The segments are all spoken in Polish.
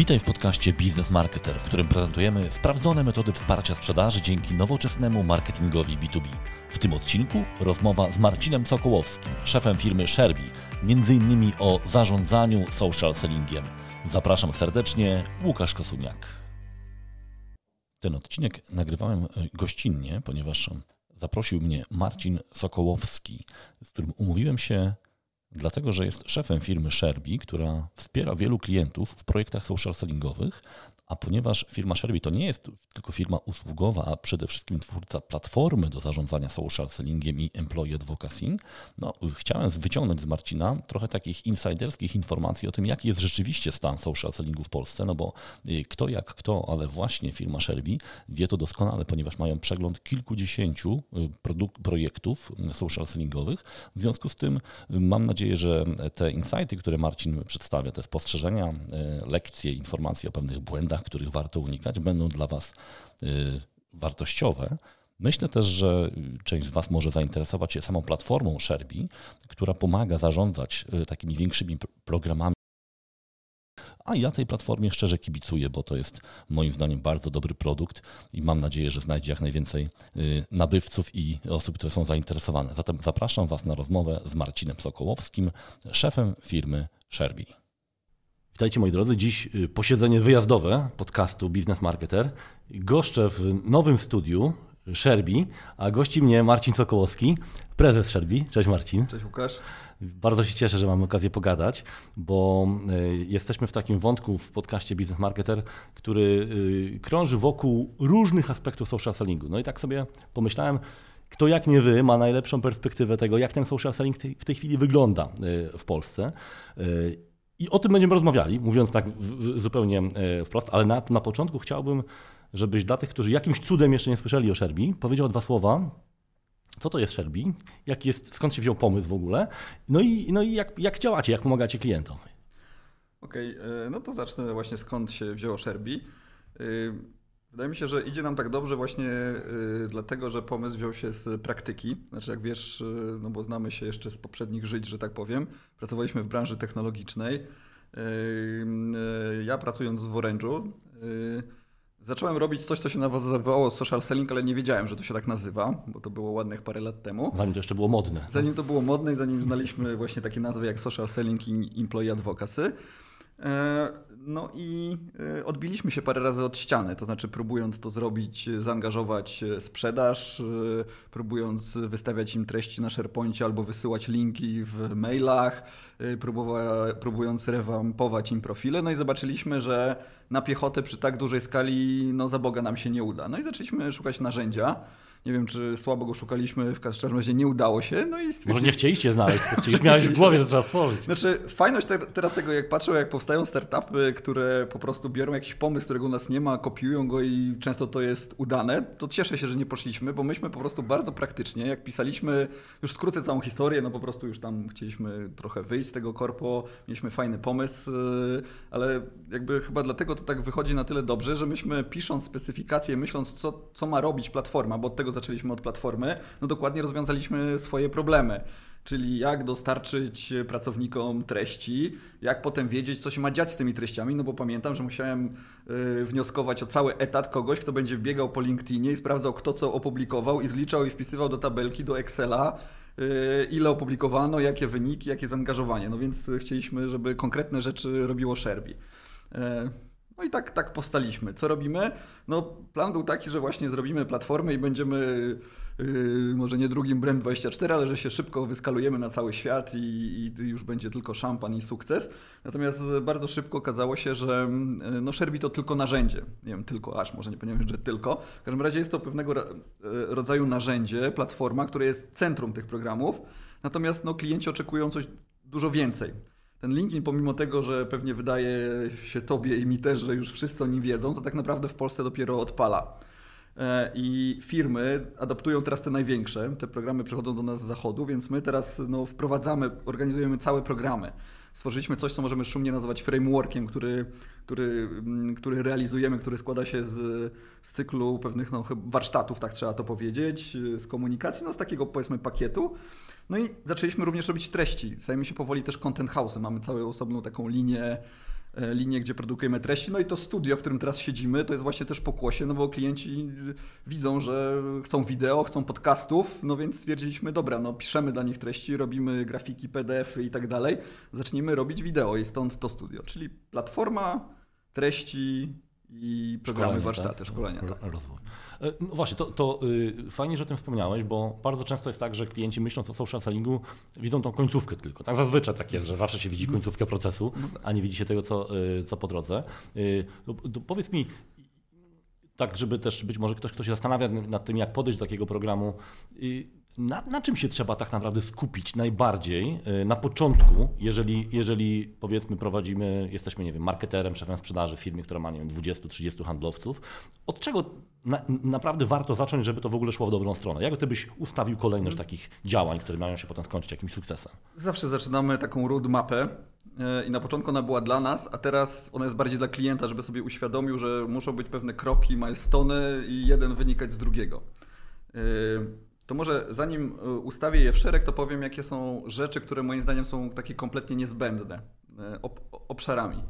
Witaj w podcaście Biznes Marketer, w którym prezentujemy sprawdzone metody wsparcia sprzedaży dzięki nowoczesnemu marketingowi B2B. W tym odcinku rozmowa z Marcinem Sokołowskim, szefem firmy Sherby, m.in. o zarządzaniu social sellingiem. Zapraszam serdecznie, Łukasz Kosuniak. Ten odcinek nagrywałem e, gościnnie, ponieważ zaprosił mnie Marcin Sokołowski, z którym umówiłem się dlatego że jest szefem firmy Sherby, która wspiera wielu klientów w projektach social sellingowych, a ponieważ firma Sherby to nie jest tylko firma usługowa, a przede wszystkim twórca platformy do zarządzania social sellingiem i employee advocacy, no, chciałem wyciągnąć z Marcina trochę takich insiderskich informacji o tym, jaki jest rzeczywiście stan social sellingu w Polsce, no bo y, kto jak kto, ale właśnie firma Sherby wie to doskonale, ponieważ mają przegląd kilkudziesięciu y, projektów social sellingowych. W związku z tym y, mam nadzieję, że te insighty, które Marcin przedstawia, te spostrzeżenia, lekcje, informacje o pewnych błędach, których warto unikać, będą dla Was y, wartościowe. Myślę też, że część z Was może zainteresować się samą platformą Sherby, która pomaga zarządzać y, takimi większymi programami. A ja tej platformie szczerze kibicuję, bo to jest moim zdaniem bardzo dobry produkt i mam nadzieję, że znajdzie jak najwięcej y, nabywców i osób, które są zainteresowane. Zatem zapraszam Was na rozmowę z Marcinem Sokołowskim, szefem firmy Sherby. Witajcie moi drodzy. Dziś y, posiedzenie wyjazdowe podcastu Business Marketer. Goszczę w nowym studiu Sherby, a gości mnie Marcin Sokołowski, prezes Sherby. Cześć Marcin. Cześć Łukasz. Bardzo się cieszę, że mamy okazję pogadać, bo y, jesteśmy w takim wątku w podcaście Business Marketer, który y, krąży wokół różnych aspektów social sellingu. No i tak sobie pomyślałem, kto jak nie wy ma najlepszą perspektywę tego, jak ten social selling w tej chwili wygląda w Polsce. I o tym będziemy rozmawiali, mówiąc tak zupełnie e, wprost, ale na, na początku chciałbym, żebyś dla tych, którzy jakimś cudem jeszcze nie słyszeli o Szerbii, powiedział dwa słowa. Co to jest Szerbii? Jak jest, skąd się wziął pomysł w ogóle? No i, no i jak, jak działacie, jak pomagacie klientom? Okej, okay, e, no to zacznę właśnie skąd się wzięło Szerbii. Wydaje mi się, że idzie nam tak dobrze właśnie y, dlatego, że pomysł wziął się z praktyki. Znaczy, jak wiesz, y, no bo znamy się jeszcze z poprzednich żyć, że tak powiem. Pracowaliśmy w branży technologicznej. Y, ja pracując w Orange'u zacząłem robić coś, co się nazywało social selling, ale nie wiedziałem, że to się tak nazywa, bo to było ładnych parę lat temu. Zanim to jeszcze było modne. Zanim to było modne i zanim znaliśmy właśnie takie nazwy jak social selling i employee advocacy. E, no i e, odbiliśmy się parę razy od ściany, to znaczy próbując to zrobić, zaangażować sprzedaż, e, próbując wystawiać im treści na SharePoincie albo wysyłać linki w mailach, próbując rewampować im profile. No i zobaczyliśmy, że na piechotę przy tak dużej skali, no za Boga nam się nie uda. No i zaczęliśmy szukać narzędzia. Nie wiem, czy słabo go szukaliśmy, w każdym razie nie udało się. No i Może nie chcieliście znaleźć, chcieliście, miałeś w głowie, że trzeba stworzyć. Znaczy, fajność te, teraz tego, jak patrzę, jak powstają startupy, które po prostu biorą jakiś pomysł, którego u nas nie ma, kopiują go i często to jest udane, to cieszę się, że nie poszliśmy, bo myśmy po prostu bardzo praktycznie, jak pisaliśmy, już skrócę całą historię, no po prostu już tam chcieliśmy trochę wyjść z tego korpo, mieliśmy fajny pomysł, y, ale jakby chyba dlatego to tak wychodzi na tyle dobrze, że myśmy pisząc specyfikację, myśląc co, co ma robić platforma, bo od tego zaczęliśmy od platformy, no dokładnie rozwiązaliśmy swoje problemy. Czyli jak dostarczyć pracownikom treści, jak potem wiedzieć, co się ma dziać z tymi treściami, no bo pamiętam, że musiałem y, wnioskować o cały etat kogoś, kto będzie biegał po LinkedInie i sprawdzał, kto co opublikował i zliczał i wpisywał do tabelki, do Excela, y, ile opublikowano, jakie wyniki, jakie zaangażowanie. No więc chcieliśmy, żeby konkretne rzeczy robiło Sherby. No i tak, tak powstaliśmy. Co robimy? No, plan był taki, że właśnie zrobimy platformę i będziemy yy, może nie drugim Brand24, ale że się szybko wyskalujemy na cały świat i, i, już będzie tylko szampan i sukces. Natomiast bardzo szybko okazało się, że yy, no, Sherby to tylko narzędzie. Nie wiem, tylko aż, może nie powinienem, że tylko. W każdym razie jest to pewnego yy, rodzaju narzędzie, platforma, które jest centrum tych programów. Natomiast no, klienci oczekują coś dużo więcej ten LinkedIn, pomimo tego, że pewnie wydaje się tobie i mi też, że już wszyscy o nim wiedzą, to tak naprawdę w Polsce dopiero odpala. E, I firmy adaptują teraz te największe. Te programy przychodzą do nas z zachodu, więc my teraz no, wprowadzamy, organizujemy całe programy. Stworzyliśmy coś, co możemy szumnie nazywać frameworkiem, który, który, mm, który realizujemy, który składa się z, z cyklu pewnych no, warsztatów, tak trzeba to powiedzieć, z komunikacji, no z takiego powiedzmy pakietu. No i zaczęliśmy również robić treści. Stajemy się powoli też content house. Mamy całą osobną taką linię linię, gdzie produkujemy treści. No i to studio, w którym teraz siedzimy, to jest właśnie też pokłosie, no bo klienci widzą, że chcą wideo, chcą podcastów, no więc stwierdziliśmy, dobra, no piszemy dla nich treści, robimy grafiki, PDF-y i tak dalej, zacznijmy robić wideo i stąd to studio, czyli platforma treści i programy, szkolenie, warsztaty, tak? szkolenia. Tak. No właśnie, to, to yy, fajnie, że o tym wspomniałeś, bo bardzo często jest tak, że klienci myśląc o social sellingu widzą tą końcówkę tylko. Tak zazwyczaj tak jest, że zawsze się widzi końcówkę procesu, no tak. a nie widzi się tego, co, yy, co po drodze. Yy, powiedz mi, tak żeby też być może ktoś, kto się zastanawia nad tym, jak podejść do takiego programu, na, na, czym się trzeba tak naprawdę skupić najbardziej y, na początku, jeżeli, jeżeli powiedzmy prowadzimy, jesteśmy, nie wiem, marketerem, szefem sprzedaży w firmie, która ma, nie wiem, 20-30 handlowców, od czego na, naprawdę warto zacząć, żeby to w ogóle szło w dobrą stronę? Jak ty byś ustawił kolejność mhm. takich działań, które mają się potem skończyć jakimś sukcesem? Zawsze zaczynamy taką roadmapę y, i na początku ona była dla nas, a teraz ona jest bardziej dla klienta, żeby sobie uświadomił, że muszą być pewne kroki, milestone i jeden wynikać z drugiego. Y, to może zanim e, ustawię je w szereg, to powiem, jakie są rzeczy, które moim zdaniem są takie kompletnie niezbędne e, obszarami.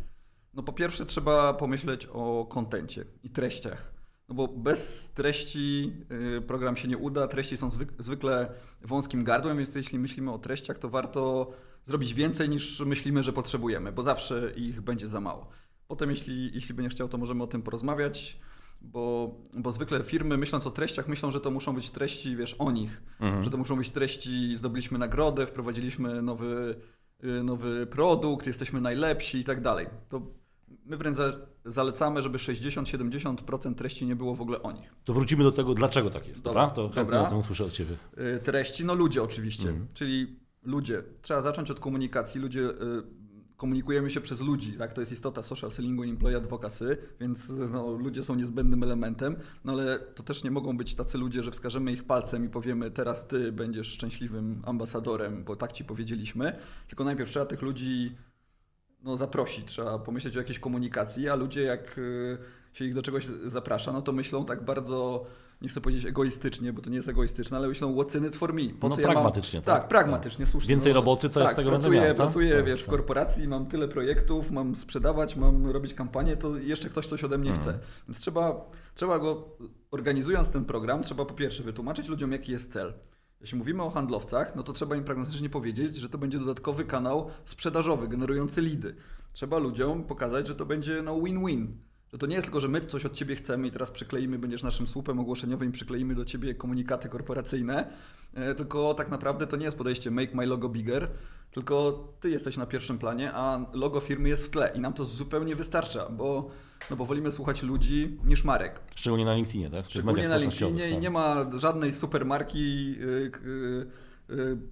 No po pierwsze trzeba pomyśleć o kontencie i treściach. No bo bez treści e, program się nie uda, treści są zwykle wąskim gardłem, więc jeśli myślimy o treściach, to warto zrobić więcej niż myślimy, że potrzebujemy, bo zawsze ich będzie za mało. Potem, jeśli, jeśli będziesz chciał, to możemy o tym porozmawiać bo, bo zwykle firmy myśląc o treściach myślą, że to muszą być treści, wiesz, o nich, mhm. że to muszą być treści, zdobyliśmy nagrodę, wprowadziliśmy nowy, y, nowy produkt, jesteśmy najlepsi i tak dalej. To my wręcz zalecamy, żeby 60-70% treści nie było w ogóle o nich. To wrócimy do tego, dlaczego tak jest, dobra? To dobra. o tym usłyszę od Ciebie. Y, treści, no ludzie oczywiście, mhm. czyli ludzie. Trzeba zacząć od komunikacji. Ludzie y, komunikujemy się przez ludzi, tak? To jest istota social sellingu i employee advocacy, więc no, ludzie są niezbędnym elementem, no ale to też nie mogą być tacy ludzie, że wskażemy ich palcem i powiemy teraz ty będziesz szczęśliwym ambasadorem, bo tak ci powiedzieliśmy, tylko najpierw trzeba tych ludzi no, zaprosić, trzeba pomyśleć o jakiejś komunikacji, a ludzie jak y, się ich do czegoś zaprasza, no to myślą tak bardzo nie chcę powiedzieć egoistycznie, bo to nie jest egoistyczne, ale myślą what's in it for me. Po no co pragmatycznie, ja mam... tak? Tak, pragmatycznie, tak. słusznie. Więcej no, roboty, co tak, jest tego pracuję, miał, Pracuję, tak? wiesz, w tak. korporacji, mam tyle projektów, mam sprzedawać, mam robić kampanię, to jeszcze ktoś coś ode mnie hmm. chce. Więc trzeba, trzeba go, organizując ten program, trzeba po pierwsze wytłumaczyć ludziom, jaki jest cel. Jeśli mówimy o handlowcach, no to trzeba im pragmatycznie powiedzieć, że to będzie dodatkowy kanał sprzedażowy, generujący lidy. Trzeba ludziom pokazać, że to będzie no win-win że to nie jest tylko, że my coś od ciebie chcemy i teraz przykleimy, będziesz naszym słupem ogłoszeniowym przykleimy do ciebie komunikaty korporacyjne, e, tylko tak naprawdę to nie jest podejście make my logo bigger, tylko ty jesteś na pierwszym planie, a logo firmy jest w tle i nam to zupełnie wystarcza, bo, no bo wolimy słuchać ludzi niż marek. Szczególnie na LinkedInie, tak? Czy Szczególnie na LinkedInie i tak. nie ma żadnej supermarki. Yy, yy,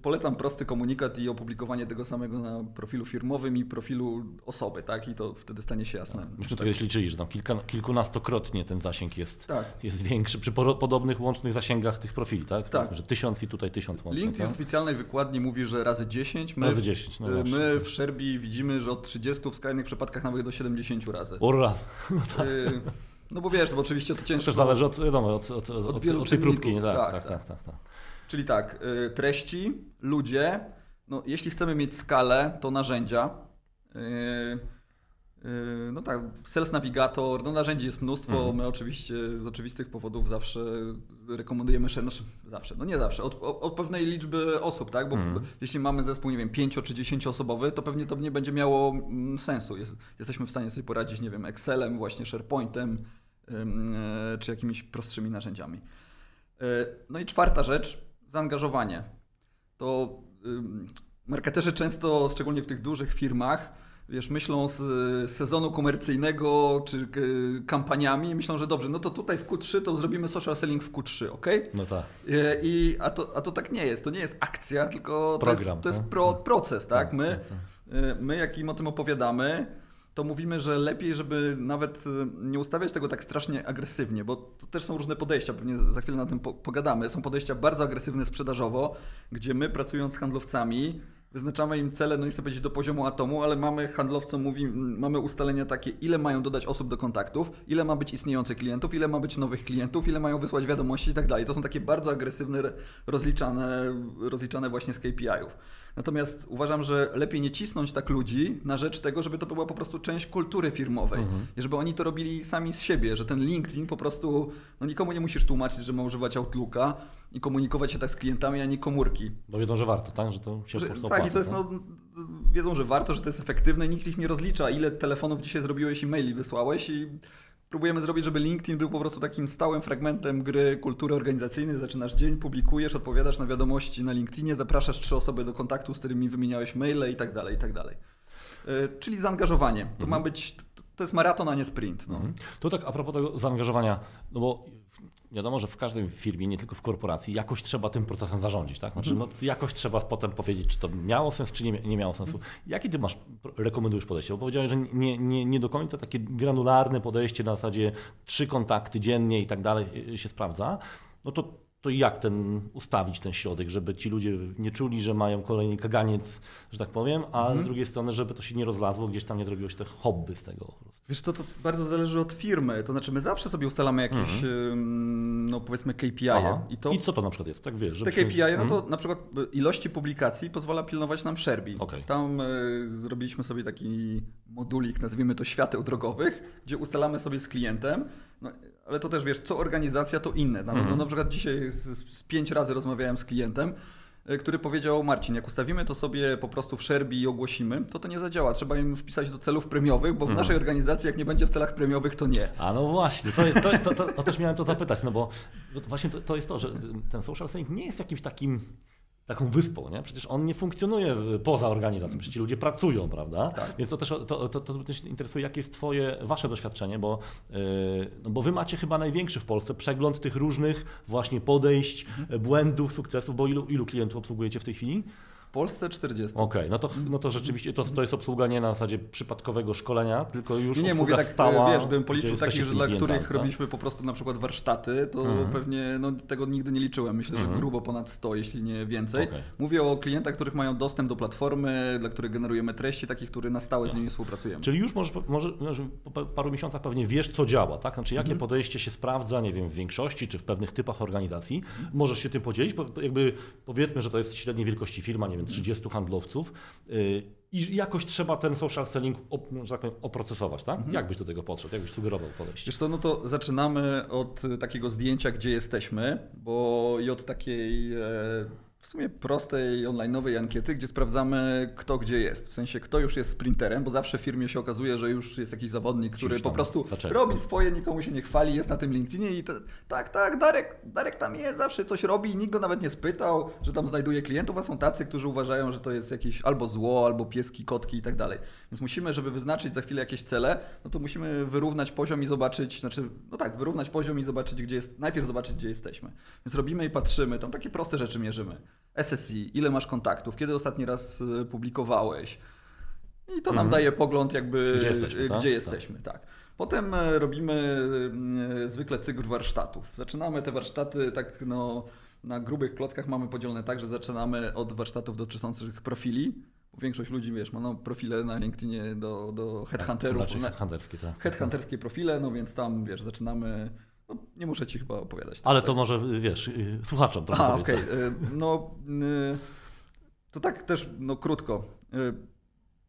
polecam prosty komunikat i opublikowanie tego samego na profilu firmowym i profilu osoby, tak? I to wtedy stanie się jasne. Tak. Myśmy tak. liczyli, że tam kilka, kilkunastokrotnie ten zasięg jest, tak. jest większy przy podobnych łącznych zasięgach tych profili, tak? tak. że tysiąc i tutaj tysiąc łącznie. LinkedIn tak? w oficjalnej wykładni mówi, że razy 10. My, razy 10, no y, My w Szerbii widzimy, że od 30 w skrajnych przypadkach nawet do 70 razy. O raz. No, tak. y no bo wiesz, no bo oczywiście to ciężko. To też zależy od, wiadomo, od, od, od, od, od tej próbki. Tak, tak, tak. tak, tak, tak. Czyli tak, y, treści, ludzie, no jeśli chcemy mieć skalę, to narzędzia. Y, y, no tak, Sales Navigator, no narzędzi jest mnóstwo. Mhm. My oczywiście z oczywistych powodów zawsze rekomendujemy, znaczy zawsze, no nie zawsze, od, od pewnej liczby osób, tak? Bo mhm. jeśli mamy zespół, nie wiem, 5 czy 10 osobowy, to pewnie to nie będzie miało mm, sensu. Jest, jesteśmy w stanie sobie poradzić, nie wiem, Excelem, właśnie SharePointem, e, czy jakimiś prostszymi narzędziami. No i czwarta rzecz, zaangażowanie. To marketerzy często, szczególnie w tych dużych firmach, wiesz, myślą z sezonu komercyjnego czy kampaniami i myślą, że dobrze, no to tutaj w Q3 to zrobimy social selling w Q3, ok? No tak. E, I, a, to, a to tak nie jest. To nie jest akcja, tylko Program, to jest, to jest tak? pro, proces, tak? tak my, tak, my, jak im o tym opowiadamy, to mówimy, że lepiej, żeby nawet y, nie ustawiać tego tak strasznie agresywnie, bo to też są różne podejścia, pewnie za chwilę na tym pogadamy. Są podejścia bardzo agresywne sprzedażowo, gdzie my pracując z handlowcami wyznaczamy im cele, no i sobie powiedzieć do poziomu atomu, ale mamy handlowcom, mówi, mamy ustalenia takie, ile mają dodać osób do kontaktów, ile ma być istniejących klientów, ile ma być nowych klientów, ile mają wysłać wiadomości i tak dalej. To są takie bardzo agresywne, rozliczane, rozliczane właśnie z KPI-ów. Natomiast uważam, że lepiej nie cisnąć tak ludzi na rzecz tego, żeby to była po prostu część kultury firmowej. Mhm. I żeby oni to robili sami z siebie, że ten LinkedIn po prostu, no nikomu nie musisz tłumaczyć, że ma używać Outlooka i komunikować się tak z klientami, a nie komórki. Bo wiedzą, że warto, tak? Że to się że, po prostu Tak, opłaca, i to jest, tak? no, wiedzą, że warto, że to jest efektywne i nikt ich nie rozlicza, ile telefonów dzisiaj zrobiłeś i maili wysłałeś i próbujemy zrobić, żeby LinkedIn był po prostu takim stałym fragmentem gry kultury organizacyjnej. Zaczynasz dzień, publikujesz, odpowiadasz na wiadomości na LinkedInie, zapraszasz trzy osoby do kontaktu, z którymi wymieniałeś maile i tak dalej, i tak dalej. E, czyli zaangażowanie. To mhm. ma być, to jest maraton, a nie sprint. No. Mhm. To tak a propos tego zaangażowania, no bo wiadomo, że w każdej firmie, nie tylko w korporacji, jakoś trzeba tym procesem zarządzić. Tak? Znaczy, mhm. no, jakoś trzeba potem powiedzieć, czy to miało sens, czy nie, nie miało sensu. Mhm. Jakie ty masz, rekomendujesz podejście? Bo powiedziałeś, że nie, nie, nie do końca takie granularne podejście na zasadzie trzy kontakty dziennie i tak dalej y, się sprawdza. No to to jak ten ustawić ten środek, żeby ci ludzie nie czuli, że mają kolejny kaganiec, że tak powiem, a mhm. z drugiej strony, żeby to się nie rozlazło, gdzieś tam nie zrobiło się te hobby z tego. Wiesz, to, to bardzo zależy od firmy. To znaczy, my zawsze sobie ustalamy jakieś, mhm. no powiedzmy, KPI. -e. I, to, I co to na przykład jest? Tak wiesz, Te KPI, no to mhm. na przykład ilości publikacji pozwala pilnować nam Sherby. Okay. Tam y, zrobiliśmy sobie taki modulik, nazwijmy to świateł drogowych, gdzie ustalamy sobie z klientem, no, ale to też wiesz, co organizacja, to inne. No, mhm. no, na przykład dzisiaj z, z, pięć razy rozmawiałem z klientem, e, który powiedział, Marcin, jak ustawimy to sobie po prostu w Sherby i ogłosimy, to to nie zadziała. Trzeba im wpisać do celów premiowych, bo w mhm. naszej organizacji jak nie będzie w celach premiowych, to nie. A no właśnie, to, jest, to, to, to, to też miałem to zapytać, no bo właśnie to, to jest to, że ten social selling nie jest jakimś takim taką wyspą, nie? Przecież on nie funkcjonuje poza organizacją, przecież ci ludzie pracują, prawda? Tak. Więc to też, to, to, to też interesuje, jakie jest twoje, wasze doświadczenie, bo, yy, no bo wy macie chyba największy w Polsce przegląd tych różnych właśnie podejść, mhm. błędów, sukcesów, bo ilu, ilu klientów obsługujecie w tej chwili? W Polsce 40. Okej, okay, no, to, no to rzeczywiście to, to jest obsługa nie na zasadzie przypadkowego szkolenia, tylko już nie, nie mówię tak, stała, wiesz, gdybym policzył takich, że dla których tak? robiliśmy po prostu na przykład warsztaty, to mhm. pewnie no, tego nigdy nie liczyłem. Myślę, że mhm. grubo ponad 100, jeśli nie więcej. Okay. Mówię o klientach, których mają dostęp do platformy, dla których generujemy treści, takich, które na stałe z nimi współpracujemy. Czyli już może, może po paru miesiącach pewnie wiesz, co działa, tak? Znaczy jakie mhm. podejście się sprawdza, nie wiem, w większości czy w pewnych typach organizacji. Możesz się tym podzielić, bo jakby powiedzmy, że to jest średniej wielkości firma, nie wiem, 30 handlowców, y, i jakoś trzeba ten social selling że tak powiem, oprocesować, tak? Mhm. Jak byś do tego podszedł? Jak byś sugerował podejście? Wiesz co, no to zaczynamy od takiego zdjęcia, gdzie jesteśmy, bo i od takiej e, w sumie prostej online'owej ankiety, gdzie sprawdzamy kto gdzie jest. W sensie kto już jest sprinterem, bo zawsze w firmie się okazuje, że już jest jakiś zawodnik, który po prostu zaczęli. robi swoje, nikomu się nie chwali, jest na tym LinkedInie i to, tak, tak, Darek, Darek tam jest, zawsze coś robi, nikt go nawet nie spytał, że tam znajduje klientów, a są tacy, którzy uważają, że to jest jakieś albo zło, albo pieski, kotki i tak dalej. Więc musimy, żeby wyznaczyć za chwilę jakieś cele, no to musimy wyrównać poziom i zobaczyć, znaczy, no tak, wyrównać poziom i zobaczyć, gdzie jest, najpierw zobaczyć, gdzie jesteśmy. Więc robimy i patrzymy, tam takie proste rzeczy mierzymy. SSI, ile masz kontaktów, kiedy ostatni raz y, publikowałeś. I to nam mhm. daje pogląd, jakby gdzie jesteśmy. Tak? Gdzie jesteśmy tak. Potem e, robimy e, zwykle cykl warsztatów. Zaczynamy te warsztaty tak no, na grubych klockach mamy podzielone tak, że zaczynamy od warsztatów dotyczących profili. Większość ludzi, wiesz, ma no, profile na LinkedInie do, do headhunterów. Tak, headhunterskie, tak. Headhunterskie profile, no więc tam, wiesz, zaczynamy no, nie muszę ci chyba opowiadać. Ale tak. to może, wiesz, y, słuchaczom to A, okej. Okay. No, y, to tak też no, krótko. Y,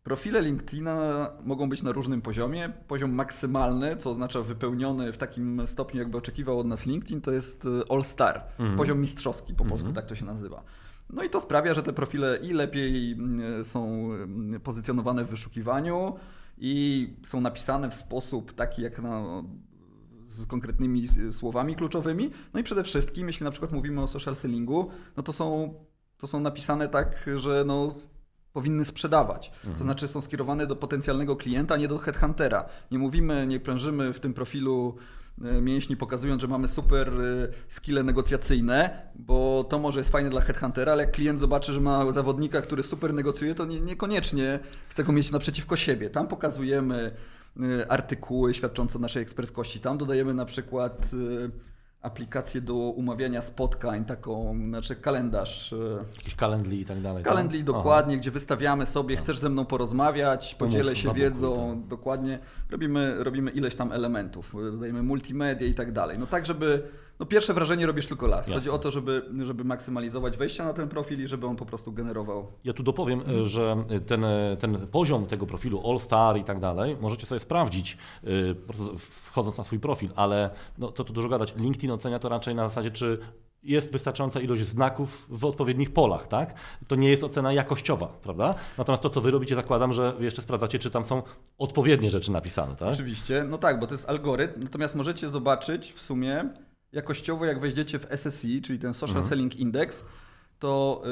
profile LinkedIna mogą być na różnym poziomie. Poziom maksymalny, co oznacza wypełniony w takim stopniu, jakby oczekiwał od nas LinkedIn, to jest All Star. Mm. Poziom mistrzowski po polsku, mm. tak to się nazywa. No i to sprawia, że te profile i lepiej są pozycjonowane w wyszukiwaniu i są napisane w sposób taki, jak na z konkretnymi słowami kluczowymi. No i przede wszystkim, jeśli na przykład mówimy o social sellingu, no to są, to są napisane tak, że no, powinny sprzedawać. Mhm. To znaczy są skierowane do potencjalnego klienta, nie do headhuntera. Nie mówimy, nie prężymy w tym profilu e, mięśni pokazując, że mamy super e, skille negocjacyjne, bo to może jest fajne dla headhuntera, ale jak klient zobaczy, że ma zawodnika, który super negocjuje, to nie, niekoniecznie chce go mieć naprzeciwko siebie. Tam pokazujemy artykuły świadczące o naszej ekspertkości. Tam dodajemy na przykład y, aplikację do umawiania spotkań, taką, znaczy kalendarz. Y, Jakiś Calendly i tak dalej. Calendly tak? dokładnie, Aha. gdzie wystawiamy sobie, chcesz ze mną porozmawiać, podzielę się wiedzą, tak. dokładnie. Robimy, robimy ileś tam elementów, dodajemy multimedia i tak dalej. No tak, żeby No pierwsze wrażenie robisz tylko las. Jasne. Chodzi o to, żeby, żeby maksymalizować wejścia na ten profil i żeby on po prostu generował. Ja tu dopowiem, e, że ten, e, ten poziom tego profilu All Star i tak dalej, możecie sobie sprawdzić, e, wchodząc na swój profil, ale no, to tu dużo gadać. LinkedIn ocenia to raczej na zasadzie, czy jest wystarczająca ilość znaków w odpowiednich polach, tak? To nie jest ocena jakościowa, prawda? Natomiast to, co wy robicie, zakładam, że jeszcze sprawdzacie, czy tam są odpowiednie rzeczy napisane, tak? Oczywiście, no tak, bo to jest algorytm, natomiast możecie zobaczyć w sumie jakościowo, jak wejdziecie w SSI, czyli ten Social Mhm. Selling Index, to,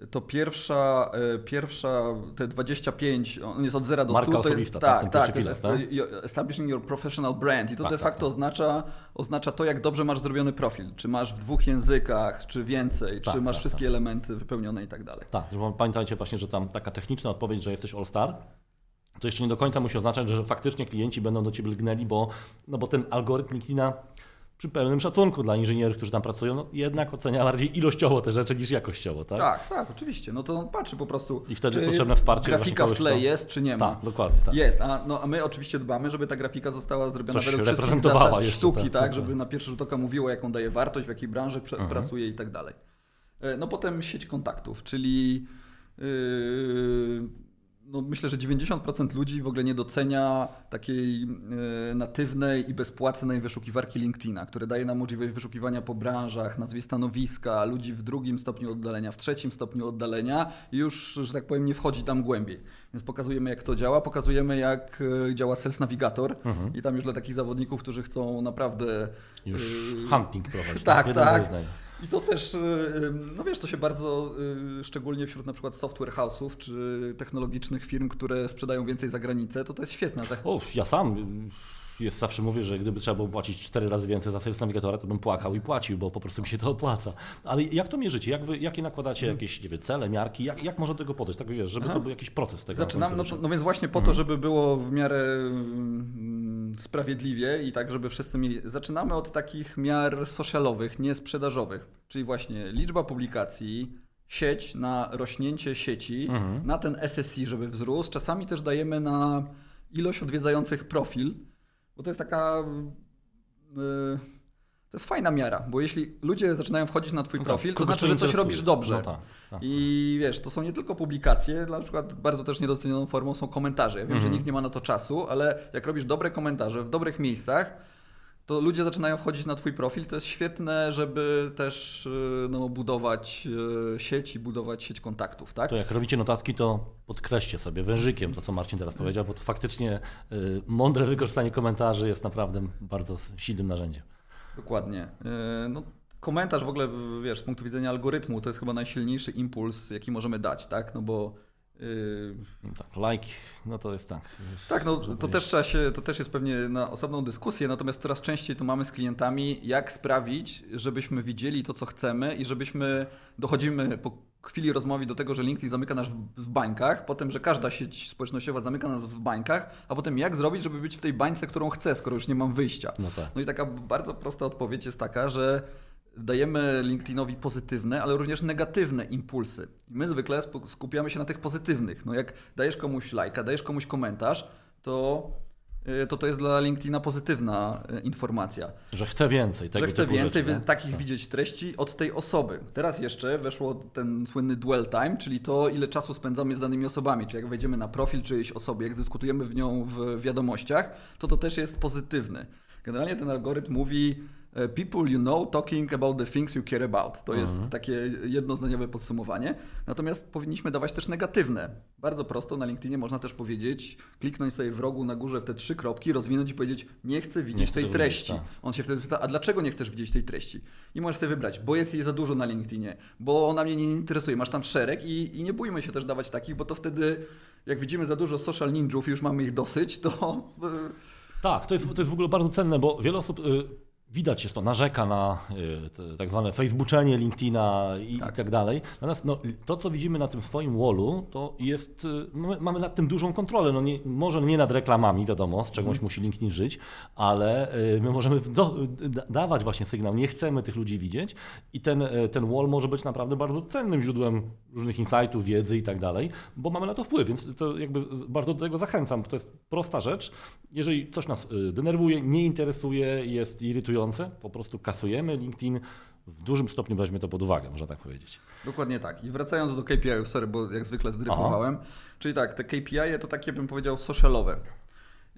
yy, to pierwsza, yy, pierwsza, te 25, on jest od 0 do 100. Marka to jest, tak, tak, pierwszy to jest filar, est- establishing your professional brand i to Tak, de tak, facto Oznacza, oznacza to, jak dobrze masz zrobiony profil. Czy masz w dwóch językach, czy więcej, Tak, czy masz tak, wszystkie tak. elementy wypełnione i tak dalej. Tak, pamiętajcie właśnie, że tam taka techniczna odpowiedź, że jesteś All Star, to jeszcze nie do końca musi oznaczać, że faktycznie klienci będą do Ciebie lgnęli, bo, no bo ten algorytm LinkedIna przy pełnym szacunku dla inżynierów, którzy tam pracują, no jednak ocenia bardziej ilościowo te rzeczy niż jakościowo, tak? Tak, tak, oczywiście. No to on patrzy po prostu. I wtedy czy jest potrzebne wsparcie Grafika w tle kto- jest, czy nie ma. Tak, dokładnie, tak. Jest, a, no, a my oczywiście dbamy, żeby ta grafika została zrobiona Coś według wszystkich zasad sztuki, tak, tak, tak. żeby na pierwszy rzut oka mówiło, jaką daje wartość, w jakiej branży Mhm. pracuje i tak dalej. E, No potem sieć kontaktów, czyli yy, no myślę, że 90% ludzi w ogóle nie docenia takiej e, natywnej i bezpłatnej wyszukiwarki LinkedIna, które daje nam możliwość wyszukiwania po branżach, nazwie stanowiska, ludzi w drugim stopniu oddalenia, w trzecim stopniu oddalenia i już, że tak powiem, nie wchodzi tam głębiej. Więc pokazujemy, jak to działa, pokazujemy, jak e, działa Sales Navigator Mhm. i tam już dla takich zawodników, którzy chcą naprawdę... Już yy, hunting prowadzić. tak, do tak. I to też, y, no wiesz, to się bardzo, y, szczególnie wśród na przykład software house'ów czy technologicznych firm, które sprzedają więcej za granicę, to to jest świetna zach- O, ja sam y, jest, zawsze mówię, że gdyby trzeba było płacić cztery razy więcej za Sales Navigatora, to bym płakał i płacił, bo po prostu mi się to opłaca. Ale jak to mierzycie? Jak wy, jakie nakładacie jakieś nie wiem, cele, miarki? Jak, jak można do tego podejść? Tak wiesz, żeby Aha. to był jakiś proces tego. Zaczynam, na no, no więc właśnie po to, żeby było w miarę sprawiedliwie i tak, żeby wszyscy mieli. Zaczynamy od takich miar socialowych, nie sprzedażowych, czyli właśnie liczba publikacji, sieć na rośnięcie sieci, Mhm. na ten SSI, żeby wzrósł. Czasami też dajemy na ilość odwiedzających profil, bo to jest taka. Yy, to jest fajna miara, bo jeśli ludzie zaczynają wchodzić na Twój No tak, profil, to kogoś znaczy, że coś robisz dobrze. No tak, tak. I wiesz, to są nie tylko publikacje, na przykład bardzo też niedocenioną formą są komentarze. Ja wiem, że Mhm. nikt nie ma na to czasu, ale jak robisz dobre komentarze w dobrych miejscach, to ludzie zaczynają wchodzić na Twój profil. To jest świetne, żeby też y, no, budować y, sieć i budować sieć kontaktów, tak? To jak robicie notatki, to podkreślcie sobie wężykiem to, co Marcin teraz powiedział, bo to faktycznie y, mądre wykorzystanie komentarzy jest naprawdę bardzo silnym narzędziem. Dokładnie. Y, No, komentarz w ogóle, wiesz, z punktu widzenia algorytmu, to jest chyba najsilniejszy impuls, jaki możemy dać, tak? No bo y, No Tak, like, no to jest tak. Tak, no to też trzeba się, to też jest pewnie na osobną dyskusję, natomiast coraz częściej to mamy z klientami, jak sprawić, żebyśmy widzieli to, co chcemy i żebyśmy dochodzimy po chwili rozmowy do tego, że LinkedIn zamyka nas w, bańkach, potem, że każda sieć społecznościowa zamyka nas w bańkach, a potem jak zrobić, żeby być w tej bańce, którą chcę, skoro już nie mam wyjścia. No tak. No i taka bardzo prosta odpowiedź jest taka, że dajemy LinkedInowi pozytywne, ale również negatywne impulsy. My zwykle skupiamy się na tych pozytywnych. No jak dajesz komuś lajka, dajesz komuś komentarz, to to, to jest dla LinkedIna pozytywna y, informacja. Że chce więcej tego że chce więcej rzeczy, takich Tak. widzieć treści od tej osoby. Teraz jeszcze weszło ten słynny dwell time, czyli to, ile czasu spędzamy z danymi osobami. Czy jak wejdziemy na profil czyjejś osoby, jak dyskutujemy w nią w wiadomościach, to to też jest pozytywne. Generalnie ten algorytm mówi people you know talking about the things you care about. To jest Mhm. takie jednozdaniowe podsumowanie. Natomiast powinniśmy dawać też negatywne. Bardzo prosto na LinkedInie można też powiedzieć, kliknąć sobie w rogu na górze w te trzy kropki, rozwinąć i powiedzieć nie chcę widzieć chcę tej tego treści. widzieć, tak. On się wtedy pyta, a dlaczego nie chcesz widzieć tej treści? I możesz sobie wybrać, bo jest jej za dużo na LinkedInie, bo ona mnie nie interesuje, masz tam szereg i, i nie bójmy się też dawać takich, bo to wtedy, jak widzimy za dużo social ninjów i już mamy ich dosyć, to y, Tak, to jest, to jest w ogóle bardzo cenne, bo wiele osób, y, widać jest to, narzeka na y, tak zwane facebooczenie LinkedIna i tak. i tak dalej. Natomiast no, to, co widzimy na tym swoim wallu, to jest, y, my mamy nad tym dużą kontrolę. No nie, może nie nad reklamami, wiadomo, z czegoś musi LinkedIn żyć, ale y, my możemy do, da, dawać właśnie sygnał, nie chcemy tych ludzi widzieć i ten, ten wall może być naprawdę bardzo cennym źródłem różnych insightów, wiedzy i tak dalej, bo mamy na to wpływ, więc to jakby bardzo do tego zachęcam, bo to jest prosta rzecz. Jeżeli coś nas denerwuje, nie interesuje, jest irytujące, interesujące, po prostu kasujemy, LinkedIn w dużym stopniu weźmie to pod uwagę, można tak powiedzieć. Dokładnie tak. I wracając do KPI-ów, sorry, bo jak zwykle zdryfowałem. Czyli tak, te KPI to takie bym powiedział socialowe.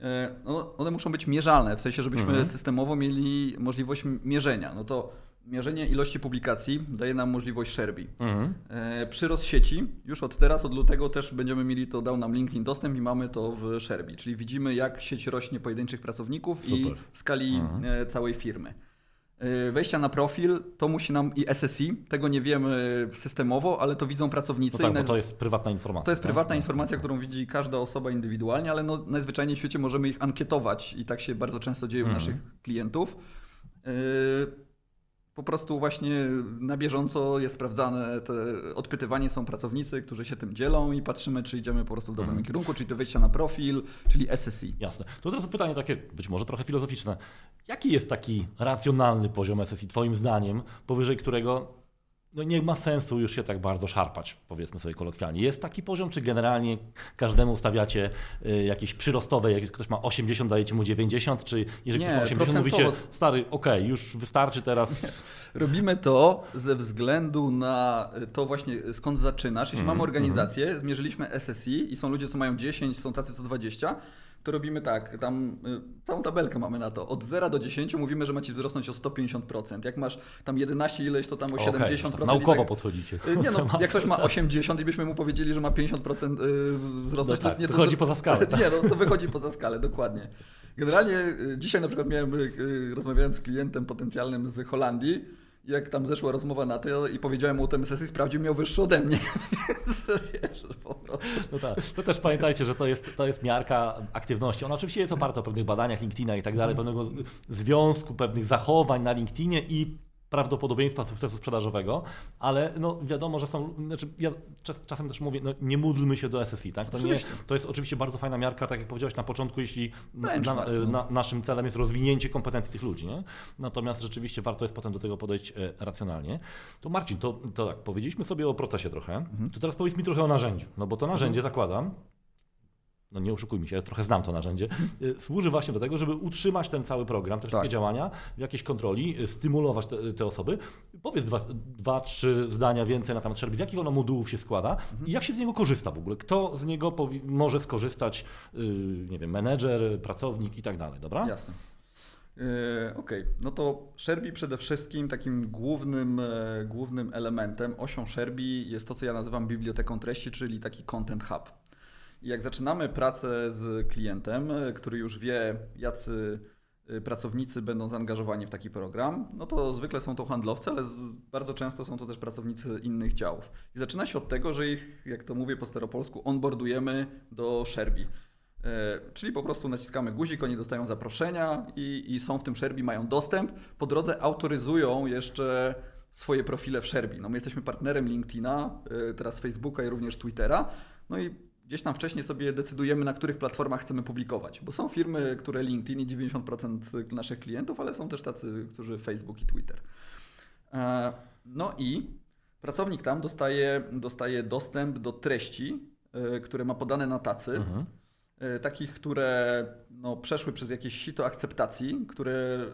E, no, one muszą być mierzalne, w sensie, żebyśmy mhm. systemowo mieli możliwość mierzenia. No to mierzenie ilości publikacji daje nam możliwość Sherby. Mhm. E, przyrost sieci, już od teraz, od lutego też będziemy mieli to, dał nam LinkedIn dostęp i mamy to w Sherby, czyli widzimy jak sieć rośnie pojedynczych pracowników Super. i w skali mhm. E, całej firmy. E, wejścia na profil to musi nam i SSI, tego nie wiemy systemowo, ale to widzą pracownicy. No tak, to jest prywatna informacja. To jest prywatna tak? informacja, którą widzi każda osoba indywidualnie, ale no, najzwyczajniej w świecie możemy ich ankietować i tak się bardzo często dzieje u mhm. naszych klientów po prostu właśnie na bieżąco jest sprawdzane, te odpytywanie są pracownicy, którzy się tym dzielą i patrzymy, czy idziemy po prostu w dobrym mhm. kierunku, czyli do wejścia na profil, czyli SSI. Jasne. To teraz pytanie takie być może trochę filozoficzne. Jaki jest taki racjonalny poziom SSI Twoim zdaniem, powyżej którego no nie ma sensu już się tak bardzo szarpać, powiedzmy sobie kolokwialnie. Jest taki poziom, czy generalnie każdemu stawiacie y, jakieś przyrostowe, jak ktoś ma 80, dajecie mu 90, czy jeżeli nie, ktoś ma 80, mówicie, stary, okej, okay, już wystarczy teraz. Nie. Robimy to ze względu na to właśnie skąd zaczynasz. Jeśli mm, mamy organizację, mm. zmierzyliśmy SSI i są ludzie, co mają 10, są tacy, co 20, to robimy tak, tam y, całą tabelkę mamy na to. Od 0 do 10 mówimy, że macie wzrosnąć o 150%. Jak masz tam 11 ileś, to tam o 70%. Okay, naukowo tak, podchodzicie. Y, nie no, jak ktoś ma 80 i byśmy mu powiedzieli, że ma 50% y, wzrosnąć, no to tak, nie wychodzi to, poza skalę. Nie, no, to wychodzi poza skalę, dokładnie. Generalnie dzisiaj na przykład miałem, rozmawiałem z klientem potencjalnym z Holandii, jak tam zeszła rozmowa na to i powiedziałem mu o tym sesji, sprawdził, miał wyższy ode mnie. Więc wiesz, po prostu. No tak. To też pamiętajcie, że to jest, to jest miarka aktywności. Ona oczywiście jest oparta o pewnych badaniach LinkedIna i tak dalej, pewnego związku, pewnych zachowań na LinkedInie i prawdopodobieństwa sukcesu sprzedażowego, ale no wiadomo, że są, znaczy ja czasem też mówię, no nie módlmy się do SSI, tak? To, nie, to jest oczywiście bardzo fajna miarka, tak jak powiedziałeś na początku, jeśli na, na, na, naszym celem jest rozwinięcie kompetencji tych ludzi, nie? Natomiast rzeczywiście warto jest potem do tego podejść e, racjonalnie. To Marcin, to, to tak, powiedzieliśmy sobie o procesie trochę, mhm. to teraz powiedz mi trochę o narzędziu, no bo to narzędzie mhm. zakładam, no nie oszukujmy się, ja trochę znam to narzędzie, y, służy właśnie do tego, żeby utrzymać ten cały program, te wszystkie tak. działania w jakiejś kontroli, y, stymulować te, te, osoby. Powiedz dwa, dwa, trzy zdania więcej na temat Sherby, z jakich ono modułów się składa mhm. i jak się z niego korzysta w ogóle. Kto z niego może skorzystać, yy, nie wiem, menedżer, pracownik i tak dalej, dobra? Jasne. Okej, okay. no to Sherby przede wszystkim takim głównym, e, głównym elementem, osią Sherby jest to, co ja nazywam biblioteką treści, czyli taki content hub. Jak zaczynamy pracę z klientem, e, który już wie, jacy e, pracownicy będą zaangażowani w taki program, no to zwykle są to handlowcy, ale bardzo często są to też pracownicy innych działów. I zaczyna się od tego, że ich, jak to mówię po staropolsku, onboardujemy do Sherby. E, czyli po prostu naciskamy guzik, oni dostają zaproszenia i, i są w tym Sherby, mają dostęp. Po drodze autoryzują jeszcze swoje profile w Sherby. No my jesteśmy partnerem LinkedIna, teraz Facebooka i również Twittera. No i gdzieś tam wcześniej sobie decydujemy, na których platformach chcemy publikować. Bo są firmy, które LinkedIn i 90% naszych klientów, ale są też tacy, którzy Facebook i Twitter. E, no i pracownik tam dostaje, dostaje dostęp do treści, e, które ma podane na tacy. Mhm. E, takich, które no, przeszły przez jakieś sito akceptacji, które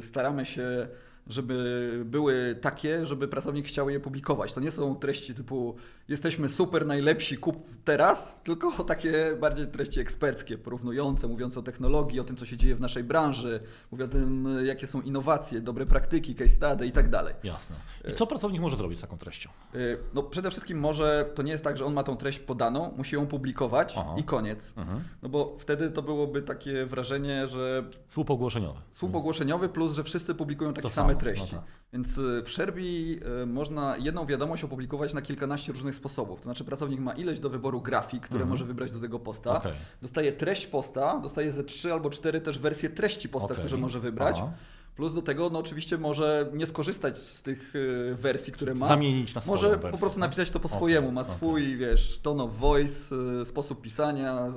staramy się żeby były takie, żeby pracownik chciał je publikować. To nie są treści typu jesteśmy super, najlepsi, kup teraz, tylko takie bardziej treści eksperckie, porównujące, mówiące o technologii, o tym, co się dzieje w naszej branży, mówią o tym, jakie są innowacje, dobre praktyki, case study i tak dalej. Jasne. I co pracownik może zrobić z taką treścią? Y, no przede wszystkim może, to nie jest tak, że on ma tą treść podaną, musi ją publikować Aha. i koniec. Mhm. No bo wtedy to byłoby takie wrażenie, że... Słup ogłoszeniowy. Słup ogłoszeniowy plus, że wszyscy publikują takie to same samo. treści. No tak. Więc y, w Sherby y, można jedną wiadomość opublikować na kilkanaście różnych sposobów. To znaczy pracownik ma ileś do wyboru grafik, które mhm. może wybrać do tego posta. Okay. Dostaje treść posta, dostaje ze trzy albo cztery też wersje treści posta, okay. które może wybrać. Aha. Plus do tego, no oczywiście może nie skorzystać z tych y, wersji, które ma. Zamienić na swoją Może wersję, po prostu napisać to po okay. swojemu. Ma swój, wiesz, tone of voice, sposób pisania.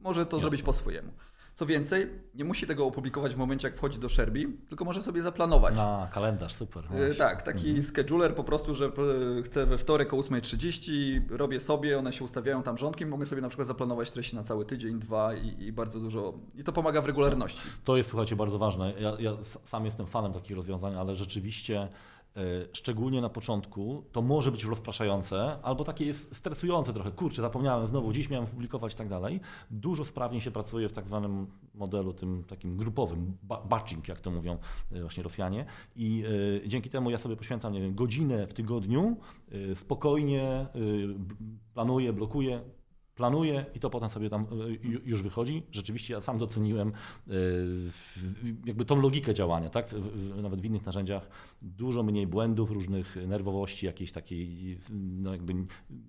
Może to Jasne. zrobić po swojemu. Co więcej, nie musi tego opublikować w momencie, jak wchodzi do Sherby, tylko może sobie zaplanować. A, kalendarz, super. Yy, tak, taki mhm. scheduler po prostu, że chcę we wtorek o 8.30, robię sobie, one się ustawiają tam rządkiem, mogę sobie na przykład zaplanować treści na cały tydzień, dwa i, i bardzo dużo. I to pomaga w regularności. To jest, słuchajcie, bardzo ważne. Ja, ja sam jestem fanem takich rozwiązań, ale rzeczywiście E, szczególnie na początku, to może być rozpraszające albo takie jest stresujące trochę. Kurczę, zapomniałem znowu, dziś miałem publikować i tak dalej. Dużo sprawniej się pracuje w tak zwanym modelu tym takim grupowym, batching, jak to mówią e, właśnie Rosjanie. I y, dzięki temu ja sobie poświęcam, nie wiem, godzinę w tygodniu, spokojnie planuję, blokuję, planuję i to potem sobie tam e, już wychodzi. Rzeczywiście ja sam doceniłem e, jakby tą logikę działania, tak? Nawet w innych narzędziach dużo mniej błędów, różnych nerwowości, jakiejś takiej no jakby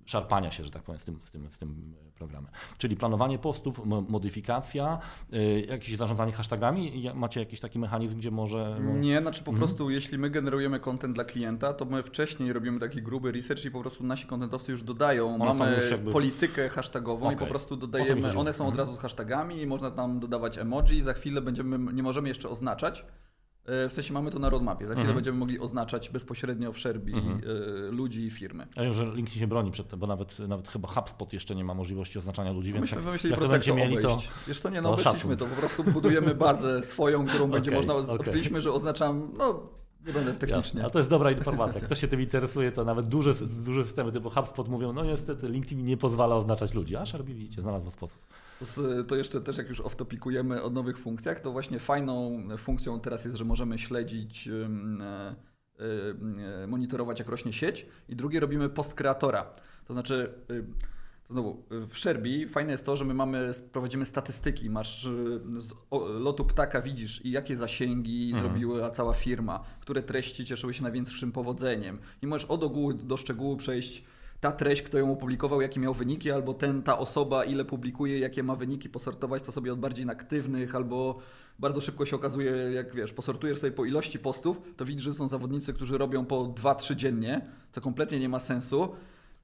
szarpania się, że tak powiem, z tym, z tym, z tym programem. Czyli planowanie postów, modyfikacja, e, jakieś zarządzanie hashtagami. Macie jakiś taki mechanizm, gdzie może... Nie, znaczy po mhm. prostu jeśli my generujemy content dla klienta, to my wcześniej robimy taki gruby research i po prostu nasi kontentowcy już dodają. One Mamy politykę hashtagową okay. i po prostu dodajemy, one są od mhm. razu z hashtagami i można tam dodawać emoji, za chwilę będziemy, nie możemy jeszcze oznaczać, w sensie mamy to na roadmapie. Za chwilę mhm. będziemy mogli oznaczać bezpośrednio w Sherby mhm. E, ludzi i firmy. A wiem, że LinkedIn się broni przed tym, bo nawet, nawet chyba HubSpot jeszcze nie ma możliwości oznaczania ludzi, więc Myśmy jak, jak to będziecie mieli, to Wiesz to nie, no obeszliśmy to, po prostu budujemy bazę swoją, którą będzie okay, można, okay. odkryliśmy, że oznaczam, no nie będę technicznie. Ale to jest dobra informacja. Kto się tym interesuje, to nawet duże, duże systemy typu HubSpot mówią, no niestety LinkedIn nie pozwala oznaczać ludzi, a Sharpie widzicie, znalazł sposób. To, jeszcze też jak już off-topikujemy o nowych funkcjach, to właśnie fajną funkcją teraz jest, że możemy śledzić e, e, monitorować, jak rośnie sieć. I drugie, robimy post kreatora. To znaczy, Znowu, w Sherby fajne jest to, że my mamy, prowadzimy statystyki. Masz z lotu ptaka, widzisz i jakie zasięgi mhm. zrobiła cała firma, które treści cieszyły się największym powodzeniem. I możesz od ogółu do szczegółu przejść ta treść, kto ją opublikował, jakie miał wyniki, albo ten, ta osoba, ile publikuje, jakie ma wyniki, posortować to sobie od bardziej aktywnych, albo bardzo szybko się okazuje, jak wiesz, posortujesz sobie po ilości postów, to widzisz, że są zawodnicy, którzy robią po 2-3 dziennie, co kompletnie nie ma sensu.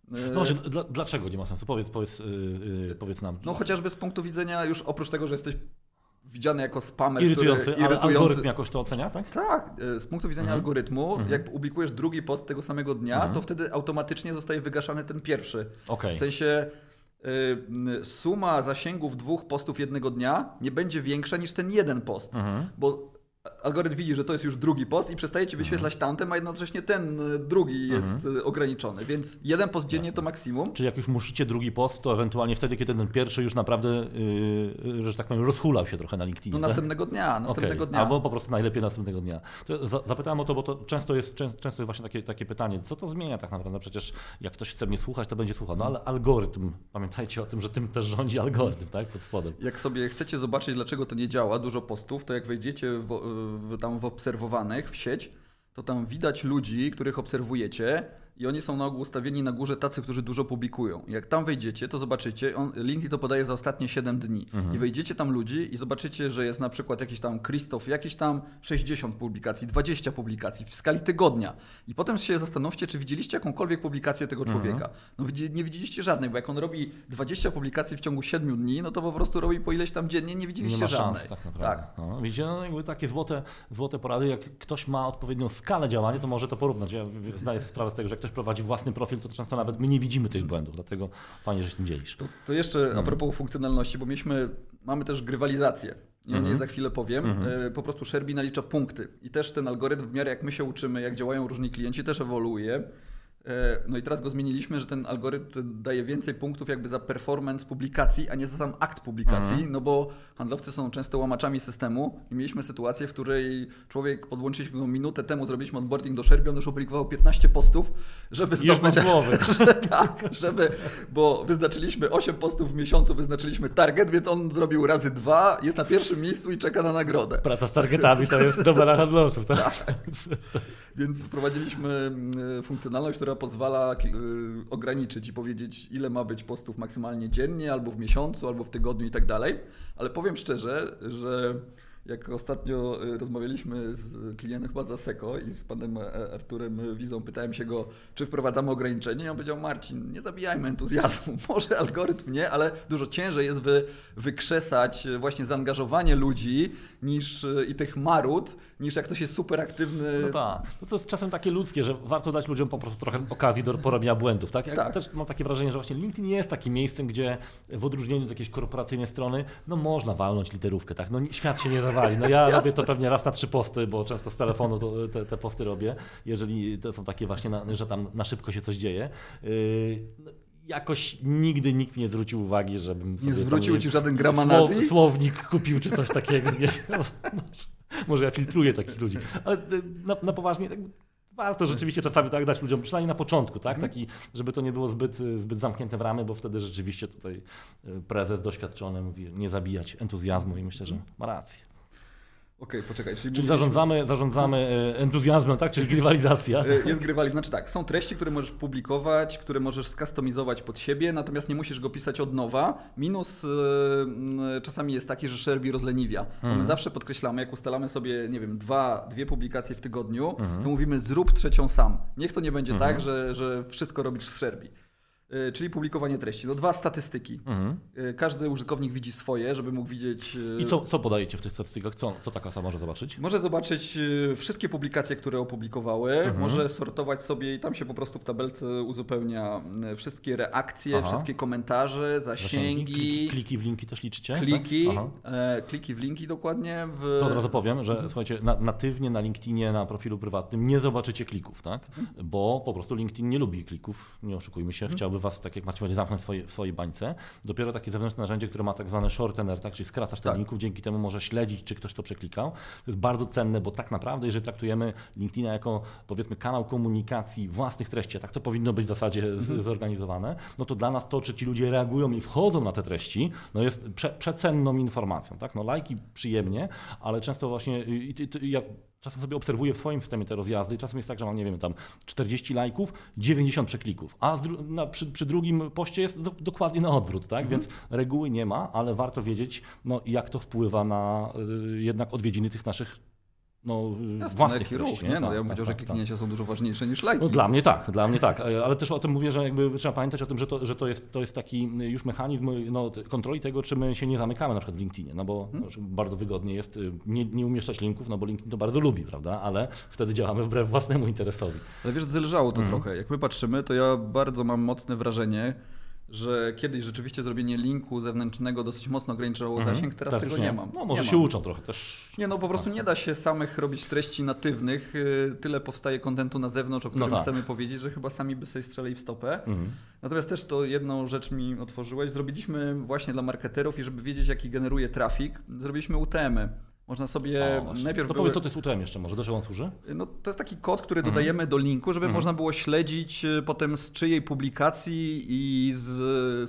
No właśnie, dla, dlaczego nie ma sensu? Powiedz, powiedz, yy, powiedz nam. No chociażby z punktu widzenia, już oprócz tego, że jesteś widziany jako spamer, irytujący, który, irytujący. algorytm jakoś to ocenia, tak? Tak, y, z punktu widzenia mhm. algorytmu, mhm. jak publikujesz drugi post tego samego dnia, mhm. to wtedy automatycznie zostaje wygaszany ten pierwszy. Okay. W sensie y, suma zasięgów dwóch postów jednego dnia nie będzie większa niż ten jeden post, mhm. bo algorytm widzi, że to jest już drugi post i przestaje ci wyświetlać mhm. tamten, a jednocześnie ten e, drugi jest mhm. E, ograniczony, więc jeden post dziennie Jasne. to maksimum. Czy jak już musicie drugi post, to ewentualnie wtedy, kiedy ten pierwszy już naprawdę, yy, że tak powiem, rozhulał się trochę na LinkedInie. No tak? następnego dnia, następnego okay. dnia. Albo po prostu najlepiej następnego dnia. Zapytałem o to, bo to często jest, często jest właśnie takie, takie pytanie, co to zmienia tak naprawdę? Przecież jak ktoś chce mnie słuchać, to będzie słuchał. No ale algorytm, pamiętajcie o tym, że tym też rządzi algorytm, tak? Pod spodem. Jak sobie chcecie zobaczyć, dlaczego to nie działa, dużo postów, to jak wejdziecie w, w, tam w obserwowanych w sieć, to tam widać ludzi, których obserwujecie i oni są na ogół ustawieni na górze tacy, którzy dużo publikują. Jak tam wejdziecie, to zobaczycie, on, linki to podaje za ostatnie 7 dni. Mhm. I wejdziecie tam ludzi i zobaczycie, że jest na przykład jakiś tam Krzysztof, jakiś tam 60 publikacji, 20 publikacji w skali tygodnia. I potem się zastanówcie, czy widzieliście jakąkolwiek publikację tego mhm. człowieka. No nie widzieliście żadnej, bo jak on robi 20 publikacji w ciągu 7 dni, no to po prostu robi po ileś tam dziennie, nie widzieliście nie ma żadnej. Szans, tak naprawdę. Tak. No, widzicie, no, jakby takie złote, złote porady, jak ktoś ma odpowiednią skalę działania, to może to porównać. Ja zdaję sobie sprawę z tego, że jak ktoś prowadzi własny profil to często nawet my nie widzimy tych błędów, dlatego fajnie, że się tym dzielisz. To, to jeszcze mhm. a propos funkcjonalności, bo mieliśmy, mamy też grywalizację. Nie, mhm. nie za chwilę powiem. Mhm. Po prostu Sherby nalicza punkty. I też ten algorytm w miarę jak my się uczymy, jak działają różni klienci, też ewoluuje. E, no i teraz go zmieniliśmy, że ten algorytm daje więcej punktów jakby za performance publikacji, a nie za sam akt publikacji, mhm. no bo handlowcy są często łamaczami systemu i mieliśmy sytuację, w której człowiek podłączyliśmy go minutę temu, zrobiliśmy onboarding do Sherby, on już opublikował 15 postów, żeby zdobyć... głowy. tak, żeby, bo wyznaczyliśmy 8 postów w miesiącu, wyznaczyliśmy target, więc on zrobił razy dwa, jest na pierwszym miejscu i czeka na nagrodę. Praca z targetami to jest dobra handlowców, tak? tak. Więc wprowadziliśmy mm, funkcjonalność, która pozwala y, ograniczyć i powiedzieć, ile ma być postów maksymalnie dziennie, albo w miesiącu, albo w tygodniu i tak dalej. Ale powiem szczerze, że jak ostatnio y, rozmawialiśmy z klientem chyba za Seko i z panem e, Arturem Wizą, pytałem się go, czy wprowadzamy ograniczenie i on powiedział, Marcin, nie zabijajmy entuzjazmu, może algorytm nie, ale dużo ciężej jest wy, wykrzesać właśnie zaangażowanie ludzi niż y, i tych marud, niż jak ktoś jest super aktywny. No tak, no to jest czasem takie ludzkie, że warto dać ludziom po prostu trochę okazji do porobienia błędów, tak? Ja Tak. też mam takie wrażenie, że właśnie LinkedIn jest takim miejscem, gdzie w odróżnieniu od jakiejś korporacyjnej strony, no można walnąć literówkę, tak? No świat się nie No ja robię to pewnie raz na trzy posty, bo często z telefonu te, te posty robię, jeżeli to są takie właśnie, na, że tam na szybko się coś dzieje. Yy, no, Jakoś nigdy nikt nie zwrócił uwagi, żebym sobie tam, zwrócił nie ci żaden słow- gramanazji? Słownik kupił czy coś takiego. Nie. Może, ja filtruję takich ludzi. Ale y, na, na poważnie tak, warto rzeczywiście czasami tak dać ludziom, przynajmniej na początku, tak? Mhm. Taki, żeby to nie było zbyt, y, zbyt zamknięte w ramy, bo wtedy rzeczywiście tutaj y, prezes doświadczony mówi nie zabijać entuzjazmu i myślę, że ma rację. Okej, poczekaj, czyli, Czyli zarządzamy, zarządzamy y, entuzjazmem, tak? Czyli rywalizacja. Y, Jest grywali, znaczy tak, są treści, które możesz publikować, które możesz skustomizować pod siebie, natomiast nie musisz go pisać od nowa. Minus y, czasami jest taki, że Sherby rozleniwia. Mhm. My zawsze podkreślamy, jak ustalamy sobie, nie wiem, dwa, dwie publikacje w tygodniu, Mhm. to mówimy zrób trzecią sam. Niech to nie będzie tak, że, że wszystko robisz z Sherby. Y, Czyli publikowanie treści. No dwa statystyki. Mhm. Y, Każdy użytkownik widzi swoje, żeby mógł widzieć. y, I co, co podajecie w tych statystykach? Co, co taka sama może zobaczyć? może zobaczyć wszystkie publikacje, które opublikowały, Mhm. może sortować sobie i tam się po prostu w tabelce uzupełnia wszystkie reakcje, Aha. wszystkie komentarze, zasięgi, Kliki, kliki w linki też liczycie? kliki, Tak? E, kliki w linki dokładnie. W... To od razu powiem, że słuchajcie, na, natywnie na LinkedInie, na profilu prywatnym nie zobaczycie klików, tak? Bo po prostu LinkedIn nie lubi klików, nie oszukujmy się, chciałby was, tak jak macie zamknąć w swojej, w swojej bańce. Dopiero takie zewnętrzne narzędzie, które ma tak zwany shortener, tak? czyli skracasz Tak. linków, dzięki temu może śledzić, czy ktoś to przeklikał. To jest bardzo cenne, bo tak naprawdę, jeżeli traktujemy LinkedIna jako powiedzmy kanał komunikacji własnych treści, a tak to powinno być w zasadzie z, zorganizowane, no to dla nas to, czy ci ludzie reagują i wchodzą na te treści, no jest prze, przecenną informacją. Tak? No lajki przyjemnie, ale często właśnie i, i, i, ja czasem sobie obserwuję w swoim systemie te rozjazdy czasem jest tak, że mam, nie wiem, tam 40 lajków, 90 przeklików, a na, przy, przy drugim poście jest do, dokładnie na odwrót, tak? Więc reguły nie ma, ale warto wiedzieć, no, jak to wpływa na y, jednak odwiedziny tych naszych no, y, Jasne, własnych treści. nie? No, Tak, ja bym tak, powiedział, że tak, tak. kliknięcia są dużo ważniejsze niż lajki. No dla mnie tak, dla mnie tak, ale też o tym mówię, że jakby trzeba pamiętać o tym, że to, że to, jest, to jest taki już mechanizm no, kontroli tego, czy my się nie zamykamy na przykład w LinkedInie, no bo Hmm. no, bardzo wygodnie jest y, nie, nie umieszczać linków, no bo LinkedIn to bardzo lubi, prawda, ale wtedy działamy wbrew własnemu interesowi. Ale wiesz, zależało Mhm. to trochę. Jak my patrzymy, to ja bardzo mam mocne wrażenie, że kiedyś rzeczywiście zrobienie linku zewnętrznego dosyć mocno ograniczało zasięg, teraz, Teraz tego już nie, mam. No może nie się mam. uczą trochę też. Nie, no po prostu nie da się samych robić treści natywnych. y, Tyle powstaje kontentu na zewnątrz, o którym tak. chcemy powiedzieć, że chyba sami by sobie strzelili w stopę. Mhm. Natomiast też to jedną rzecz mi otworzyłeś. Zrobiliśmy właśnie dla marketerów i żeby wiedzieć, jaki generuje trafik, zrobiliśmy UTM-y. Można sobie O, najpierw to były... powiedz, co to jest UTM jeszcze może, do czego on służy? No, to jest taki kod, który Mhm. dodajemy do linku, żeby można było śledzić y, potem z czyjej publikacji i z,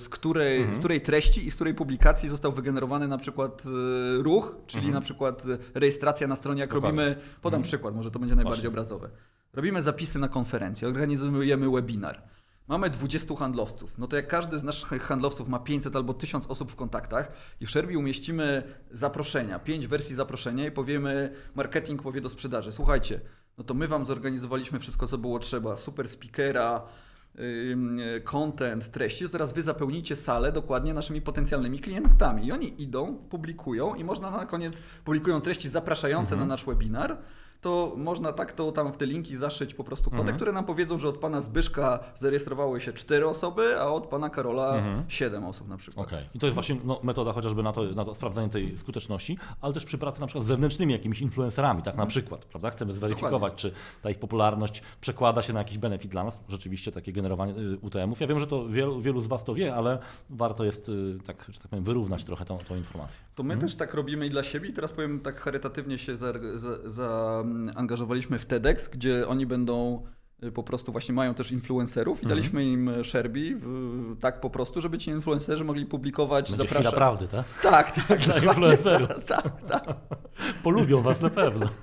z, której, Mhm. z której treści i z której publikacji został wygenerowany na przykład y, ruch, czyli na przykład y, rejestracja na stronie, jak Mhm. Dokładnie. robimy, podam przykład, może to będzie najbardziej Właśnie. obrazowe. Robimy zapisy na konferencję, organizujemy webinar. Mamy 20 handlowców. No to jak każdy z naszych handlowców ma 500 albo 1000 osób w kontaktach i w Sherby umieścimy zaproszenia, 5 wersji zaproszenia i powiemy, marketing powie do sprzedaży, słuchajcie, no to my wam zorganizowaliśmy wszystko, co było trzeba, super speakera, content, treści, to teraz wy zapełnijcie salę dokładnie naszymi potencjalnymi klientami. I oni idą, publikują i można na koniec, publikują treści zapraszające na nasz webinar, to można tak to tam w te linki zaszyć po prostu kody, które nam powiedzą, że od pana Zbyszka zarejestrowały się 4 osoby, a od pana Karola 7 osób na przykład. Okej. I to jest właśnie no, metoda chociażby na to, na to sprawdzanie tej skuteczności, ale też przy pracy na przykład z zewnętrznymi jakimiś influencerami, tak na przykład, prawda? Chcemy zweryfikować, czy ta ich popularność przekłada się na jakiś benefit dla nas. Rzeczywiście takie generowanie y, UTM-ów. Ja wiem, że to wielu, wielu z Was to wie, ale warto jest y, tak, że tak powiem, wyrównać trochę tą, tą informację. To my też tak robimy i dla siebie i teraz powiem tak charytatywnie się zaangażowaliśmy za, zaangażowaliśmy w TEDx, gdzie oni będą y, po prostu właśnie mają też influencerów i daliśmy im Sherby y, tak po prostu, żeby ci influencerzy mogli publikować, Będzie zapraszać. prawdy, tak? Tak, tak. Dla influencerów. Tak, tak. Polubią Was na pewno.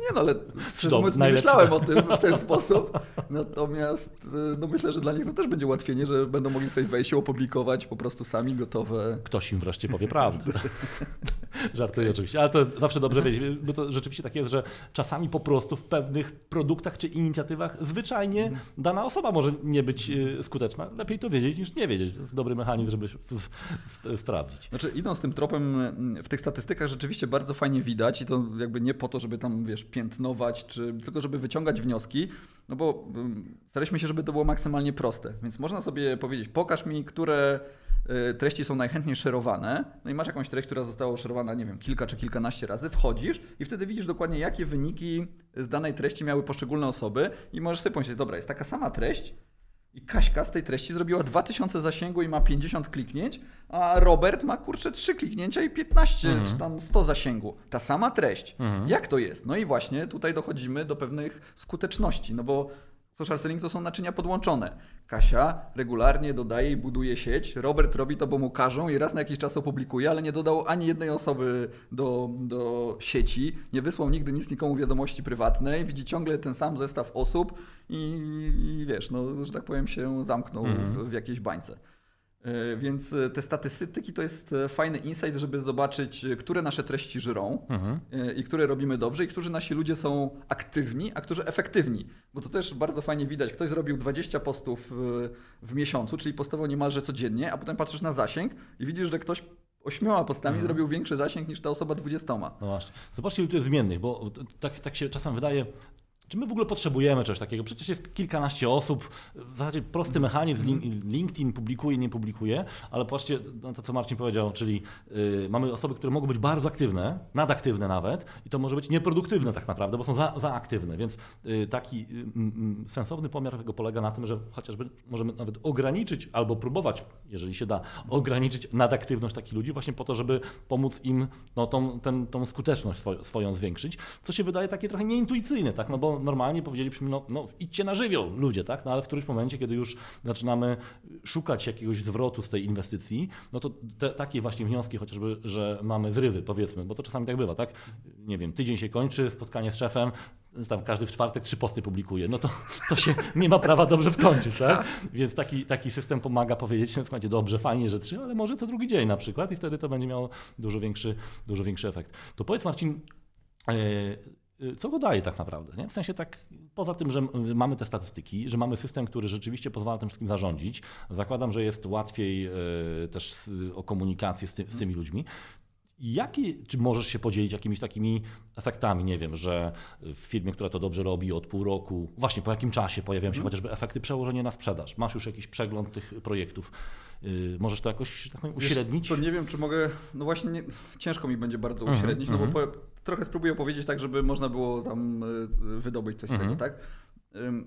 Nie no, ale szczerze mówiąc nie myślałem o tym w ten sposób. Natomiast y, no myślę, że dla nich to też będzie ułatwienie, że będą mogli sobie wejść i opublikować po prostu sami gotowe. Ktoś im wreszcie powie prawdę. Żartuję oczywiście, ale to zawsze dobrze wiedzieć, bo to rzeczywiście tak jest, że czasami po prostu w pewnych produktach czy inicjatywach zwyczajnie dana osoba może nie być y, skuteczna. Lepiej to wiedzieć niż nie wiedzieć. To jest dobry mechanizm, żeby sprawdzić. Znaczy idąc tym tropem, w tych statystykach rzeczywiście bardzo fajnie widać i to jakby nie po to, żeby tam, wiesz, piętnować, czy tylko żeby wyciągać wnioski, no bo staraliśmy się, żeby to było maksymalnie proste. Więc można sobie powiedzieć, pokaż mi, które Y, treści są najchętniej szerowane, no i masz jakąś treść, która została szerowana, nie wiem, kilka czy kilkanaście razy, wchodzisz i wtedy widzisz dokładnie, jakie wyniki z danej treści miały poszczególne osoby i możesz sobie pomyśleć, dobra, jest taka sama treść i Kaśka z tej treści zrobiła 2000 zasięgu i ma 50 kliknięć, a Robert ma kurczę 3 kliknięcia i 15 mhm. czy tam 100 zasięgu. Ta sama treść. Mhm. Jak to jest? No i właśnie tutaj dochodzimy do pewnych skuteczności, no bo Social selling to są naczynia podłączone. Kasia regularnie dodaje i buduje sieć. Robert robi to, bo mu każą i raz na jakiś czas opublikuje, ale nie dodał ani jednej osoby do, do sieci. Nie wysłał nigdy nic nikomu wiadomości prywatnej. Widzi ciągle ten sam zestaw osób i, i wiesz, no, że tak powiem, się zamknął mm. w, w jakiejś bańce. E, więc e, te statystyki to jest e, fajny insight, żeby zobaczyć, które nasze treści żyrą mhm. i które robimy dobrze, i którzy nasi ludzie są aktywni, a którzy efektywni. Bo to też bardzo fajnie widać. Ktoś zrobił 20 postów w miesiącu, czyli postował niemalże codziennie, a potem patrzysz na zasięg i widzisz, że ktoś ośmioma postami mhm. zrobił większy zasięg niż ta osoba dwudziestoma. No właśnie. Zobaczcie, ile tu jest zmiennych, bo tak, tak się czasem wydaje, czy my w ogóle potrzebujemy czegoś takiego? Przecież jest kilkanaście osób, w zasadzie prosty mechanizm, LinkedIn publikuje, nie publikuje, ale patrzcie na to, co Marcin powiedział, czyli yy, mamy osoby, które mogą być bardzo aktywne, nadaktywne nawet i to może być nieproduktywne tak naprawdę, bo są za, za aktywne, więc yy, taki yy, sensowny pomiar tego polega na tym, że chociażby możemy nawet ograniczyć albo próbować, jeżeli się da, ograniczyć nadaktywność takich ludzi właśnie po to, żeby pomóc im no, tą, ten, tą skuteczność swoją, swoją zwiększyć, co się wydaje takie trochę nieintuicyjne, tak? no bo normalnie powiedzielibyśmy, no, no idźcie na żywioł ludzie, tak? No ale w którymś momencie, kiedy już zaczynamy szukać jakiegoś zwrotu z tej inwestycji, no to te, takie właśnie wnioski chociażby, że mamy zrywy powiedzmy, bo to czasami tak bywa, tak? Nie wiem, tydzień się kończy, spotkanie z szefem, tam każdy w czwartek trzy posty publikuje, no to, to się nie ma prawa dobrze skończyć, tak? Więc taki, taki system pomaga powiedzieć, na przykład dobrze, fajnie, że trzy, ale może to drugi dzień na przykład i wtedy to będzie miało dużo większy, dużo większy efekt. To powiedz Marcin, e, co go daje tak naprawdę. Nie? W sensie tak, poza tym, że mamy te statystyki, że mamy system, który rzeczywiście pozwala tym wszystkim zarządzić, zakładam, że jest łatwiej y, też o komunikację z, ty, z tymi ludźmi. Jakie, czy możesz się podzielić jakimiś takimi efektami? Nie wiem, że w firmie, która to dobrze robi od pół roku, właśnie po jakim czasie pojawiają się hmm. chociażby efekty przełożenia na sprzedaż? Masz już jakiś przegląd tych projektów? Y, możesz to jakoś tak powiem, uśrednić? to nie wiem, czy mogę. No właśnie, nie, ciężko mi będzie bardzo mhm, uśrednić, uh -huh, no bo uh -huh. trochę spróbuję powiedzieć tak, żeby można było tam y, wydobyć coś z tego, mhm. tak?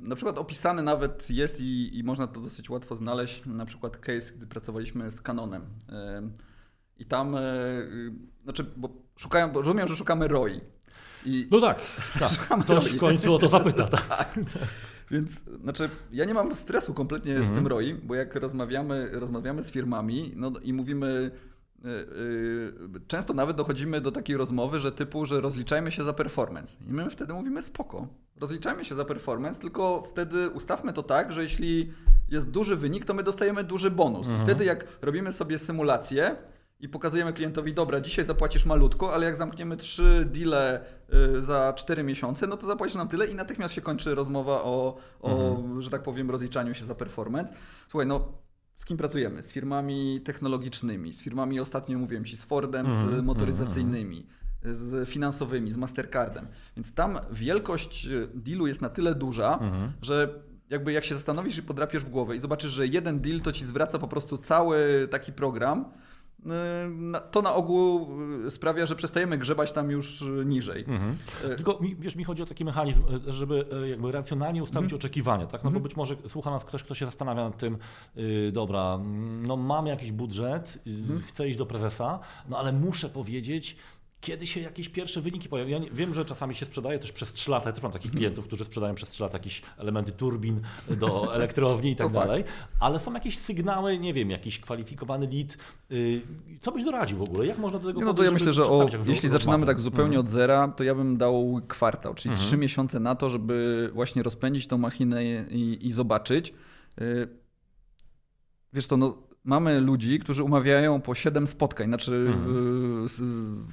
Na przykład opisany nawet jest i, i, można to dosyć łatwo znaleźć, na przykład case, gdy pracowaliśmy z Canonem. I tam, y, znaczy, bo szukają, bo rozumiem, że szukamy ROI. I no tak, tak. ktoś w końcu o to zapyta. Tak. tak. Więc znaczy, ja nie mam stresu kompletnie mhm. z tym ROI, bo jak rozmawiamy, rozmawiamy z firmami no, i mówimy, yy, yy, często nawet dochodzimy do takiej rozmowy, że typu, że rozliczajmy się za performance. I my wtedy mówimy spoko, rozliczajmy się za performance, tylko wtedy ustawmy to tak, że jeśli jest duży wynik, to my dostajemy duży bonus. Mhm. Wtedy jak robimy sobie symulację, i pokazujemy klientowi, dobra, dzisiaj zapłacisz malutko, ale jak zamkniemy trzy deale y, za 4 miesiące, no to zapłacisz nam tyle i natychmiast się kończy rozmowa o, o mhm. że tak powiem, rozliczaniu się za performance. Słuchaj, no z kim pracujemy? Z firmami technologicznymi, z firmami, ostatnio mówiłem Ci, z Fordem, mhm. z motoryzacyjnymi, z finansowymi, z Mastercardem. Więc tam wielkość y, dealu jest na tyle duża, mhm. że jakby jak się zastanowisz i podrapiesz w głowę i zobaczysz, że jeden deal to Ci zwraca po prostu cały taki program, to na ogół y, sprawia, że przestajemy grzebać tam już y, niżej. Mhm. Tylko wiesz, mi chodzi o taki mechanizm, żeby jakby racjonalnie ustawić mhm. oczekiwania, tak? No bo mhm. być może słucha nas ktoś, kto się zastanawia nad tym, yy, dobra, no mam jakiś budżet, yy, chcę iść do prezesa, no ale muszę powiedzieć, kiedy się jakieś pierwsze wyniki pojawią. Ja nie, wiem, że czasami się sprzedaje też przez 3 lata. Ja też mam takich klientów, którzy sprzedają przez 3 lata jakieś elementy turbin do elektrowni i tak dalej, ale są jakieś sygnały, nie wiem, jakiś kwalifikowany lead. Y, co byś doradził w ogóle? Jak można do tego No to ja myślę, że o, jeśli zaczynamy tak zupełnie mhm. od zera, to ja bym dał kwartał, czyli mhm. 3 miesiące na to, żeby właśnie rozpędzić tą machinę i, i zobaczyć. Y, wiesz to, no mamy ludzi, którzy umawiają po 7 spotkań, znaczy Mhm. y, s-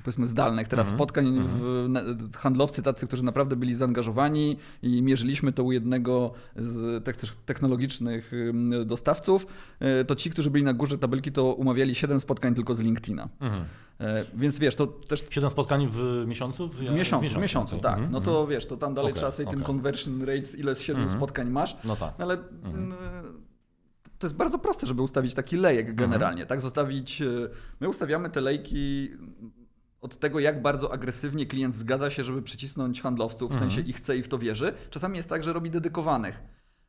powiedzmy zdalnych teraz Mhm. spotkań, Mhm. w, handlowcy tacy, którzy naprawdę byli zaangażowani i mierzyliśmy to u jednego z tech- technologicznych dostawców, y, to ci, którzy byli na górze tabelki, to umawiali 7 spotkań tylko z LinkedIna. Mhm. E, Więc wiesz, to też Siedem spotkań w miesiącu? w miesiącu, w miesiącu, okej. tak. Mhm, No mhm. to wiesz, to tam dalej Okej, trzeba sobie tym okej. conversion rates, ile z 7 Mhm. spotkań masz, No tak. ale mm, to jest bardzo proste, żeby ustawić taki lejek generalnie, tak? Zostawić. e, My ustawiamy te lejki od tego, jak bardzo agresywnie klient zgadza się, żeby przycisnąć handlowców, w Mhm. sensie i chce i w to wierzy. Czasami jest tak, że robi dedykowanych.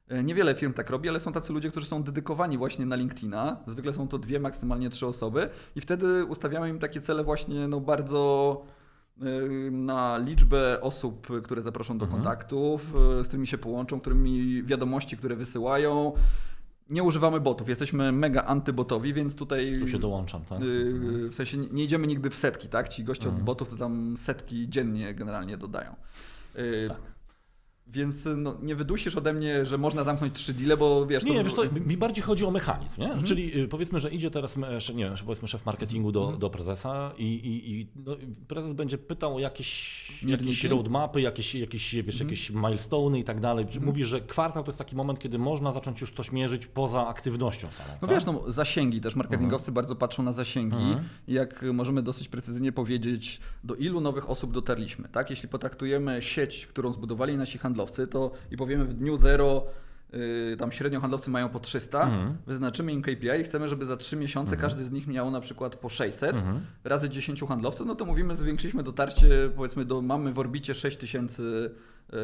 E, Niewiele firm tak robi, ale są tacy ludzie, którzy są dedykowani właśnie na LinkedIna. Zwykle są to dwie, maksymalnie trzy osoby i wtedy ustawiamy im takie cele właśnie no bardzo y, na liczbę osób, które zaproszą do Mhm. kontaktów, z którymi się połączą, którymi wiadomości, które wysyłają. Nie używamy botów, jesteśmy mega antybotowi, więc tutaj Tu się dołączam, tak? y, w sensie nie- idziemy nigdy w setki, tak? Ci goście Mhm. od botów to tam setki dziennie generalnie dodają. Y, Tak. Więc no, nie wydusisz ode mnie, że można zamknąć trzy deale, bo wiesz... Nie, nie, wiesz, to mi bardziej chodzi o mechanizm, nie? Mhm. Czyli y, powiedzmy, że idzie teraz, nie wiem, powiedzmy szef marketingu do, Mhm. do prezesa i, i, i no, prezes będzie pytał o jakieś, Mierniki? jakieś roadmapy, jakieś, jakieś, wiesz, Mhm. jakieś milestone'y i tak dalej. Mówi, że kwartał to jest taki moment, kiedy można zacząć już coś mierzyć poza aktywnością samą. No tak? wiesz, no, zasięgi też, marketingowcy bardzo patrzą na zasięgi Mhm. jak możemy dosyć precyzyjnie powiedzieć, do ilu nowych osób dotarliśmy, tak? Jeśli potraktujemy sieć, którą zbudowali nasi handlowcy, to i powiemy w dniu zero, yy, tam średnio handlowcy mają po 300, Mhm. wyznaczymy im KPI i chcemy, żeby za 3 miesiące każdy z nich miał na przykład po 600, Mhm. razy 10 handlowców, no to mówimy, zwiększyliśmy dotarcie, powiedzmy, do, mamy w orbicie 6000 yy,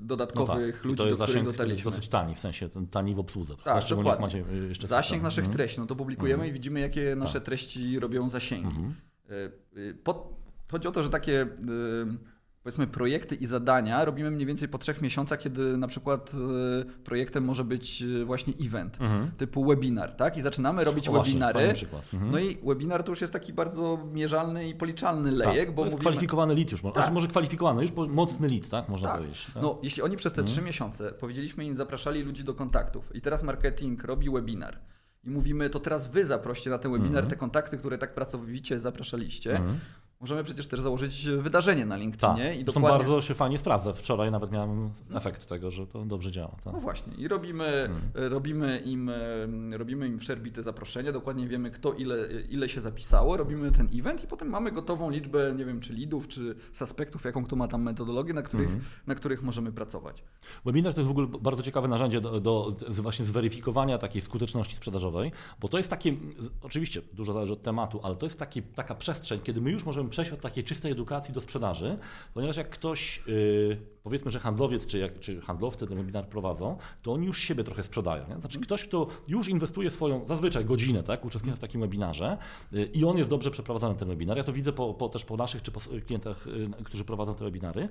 dodatkowych no tak. Ludzi, to jest do których dotarliśmy. dosyć tani, w sensie tani w obsłudze. Tak, dokładnie. macie y, jeszcze Zasięg system. naszych Mhm. treści, no to publikujemy i widzimy, jakie nasze treści robią zasięgi. Mhm. Y, y, Po, chodzi o to, że takie y, powiedzmy projekty i zadania robimy mniej więcej po trzech miesiącach, kiedy na przykład y, projektem może być y, właśnie event, Mhm. typu webinar, tak? I zaczynamy robić O właśnie, webinary. przykład. Mhm. No i webinar to już jest taki bardzo mierzalny i policzalny lejek, tak, bo to jest mówimy... kwalifikowany lead już, Tak. znaczy może kwalifikowany, już bo mocny lead, tak? Można Tak. powiedzieć. Tak? No, jeśli oni przez te trzy miesiące powiedzieliśmy im, zapraszali ludzi do kontaktów i teraz marketing robi webinar i mówimy, to teraz wy zaproście na ten webinar te kontakty, które tak pracowicie zapraszaliście. Mhm. Możemy przecież też założyć wydarzenie na LinkedInie i zresztą dokładnie... bardzo się fajnie sprawdza. Wczoraj nawet miałem efekt tego, że to dobrze działa. Tak. No właśnie, i robimy, Hmm. robimy, im, em, robimy im w Sherbi te zaproszenia, dokładnie wiemy kto ile, ile się zapisało, robimy ten event i potem mamy gotową liczbę, nie wiem, czy leadów, czy suspektów, jaką kto ma tam metodologię, na których, Mhm. na których możemy pracować. Webinar to jest w ogóle bardzo ciekawe narzędzie do, do właśnie zweryfikowania takiej skuteczności sprzedażowej, bo to jest takie, oczywiście dużo zależy od tematu, ale to jest taki, taka przestrzeń, kiedy my już możemy przejść od takiej czystej edukacji do sprzedaży, ponieważ jak ktoś, yy, powiedzmy, że handlowiec czy, jak, czy handlowcy ten webinar prowadzą, to oni już siebie trochę sprzedają. Nie? Znaczy ktoś, kto już inwestuje swoją zazwyczaj godzinę, tak, uczestnictwa w takim webinarze yy, i on jest dobrze przeprowadzony ten webinar, ja to widzę po, po, też po naszych czy po klientach, yy, którzy prowadzą te webinary,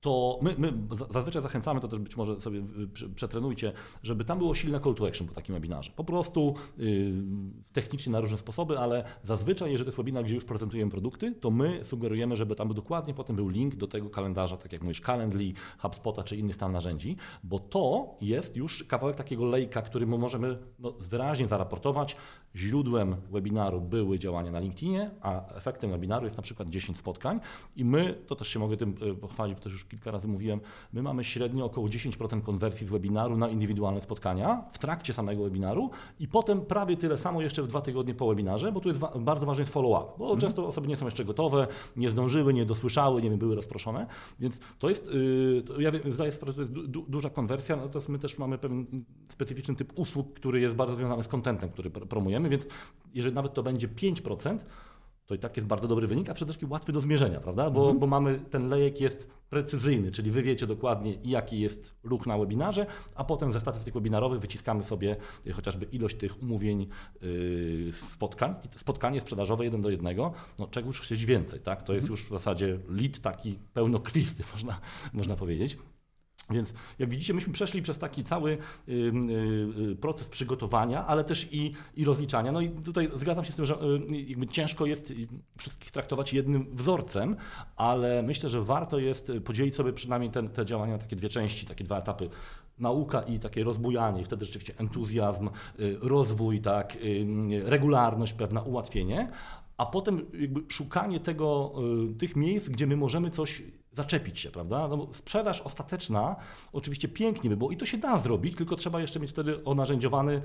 to my, my za- zazwyczaj zachęcamy, to też być może sobie y, prze- przetrenujcie, żeby tam było silne call to action po takim webinarze. Po prostu y, technicznie na różne sposoby, ale zazwyczaj, jeżeli to jest webinar, gdzie już prezentujemy produkty, to my sugerujemy, żeby tam dokładnie potem był link do tego kalendarza, tak jak mówisz, Calendly, HubSpota czy innych tam narzędzi, bo to jest już kawałek takiego lejka, który my możemy no, wyraźnie zaraportować. Źródłem webinaru były działania na LinkedInie, a efektem webinaru jest na przykład 10 spotkań i my, to też się mogę tym y, pochwalić, bo też już kilka razy mówiłem, my mamy średnio około 10% konwersji z webinaru na indywidualne spotkania w trakcie samego webinaru i potem prawie tyle samo jeszcze w dwa tygodnie po webinarze, bo tu jest wa- bardzo ważny follow-up, bo często osoby nie są jeszcze gotowe, nie zdążyły, nie dosłyszały, nie wiem, były rozproszone, więc to jest, y, to ja zdaję sobie sprawę, że to jest du- duża konwersja, natomiast my też mamy pewien specyficzny typ usług, który jest bardzo związany z contentem, który pr- promujemy, więc jeżeli nawet to będzie 5%, to i tak jest bardzo dobry wynik, a przede wszystkim łatwy do zmierzenia, prawda? Bo, bo mamy, ten lejek jest precyzyjny, czyli wy wiecie dokładnie jaki jest ruch na webinarze, a potem ze statystyk webinarowych wyciskamy sobie y, chociażby ilość tych umówień, yy, spotkań. Spotkanie sprzedażowe jeden do jednego, no czego już chcieć więcej, tak? To jest już w zasadzie lead taki pełnokrwisty, można, można powiedzieć. Więc jak widzicie, myśmy przeszli przez taki cały y, y, proces przygotowania, ale też i, i rozliczania. No i tutaj zgadzam się z tym, że y, ciężko jest wszystkich traktować jednym wzorcem, ale myślę, że warto jest podzielić sobie przynajmniej ten, te działania na takie dwie części, takie dwa etapy nauka i takie rozbujanie, i wtedy rzeczywiście entuzjazm, rozwój, tak, regularność, pewna ułatwienie, a potem jakby szukanie tego, tych miejsc, gdzie my możemy coś zaczepić się, prawda? No sprzedaż ostateczna oczywiście pięknie by było i to się da zrobić, tylko trzeba jeszcze mieć wtedy onarzędziowany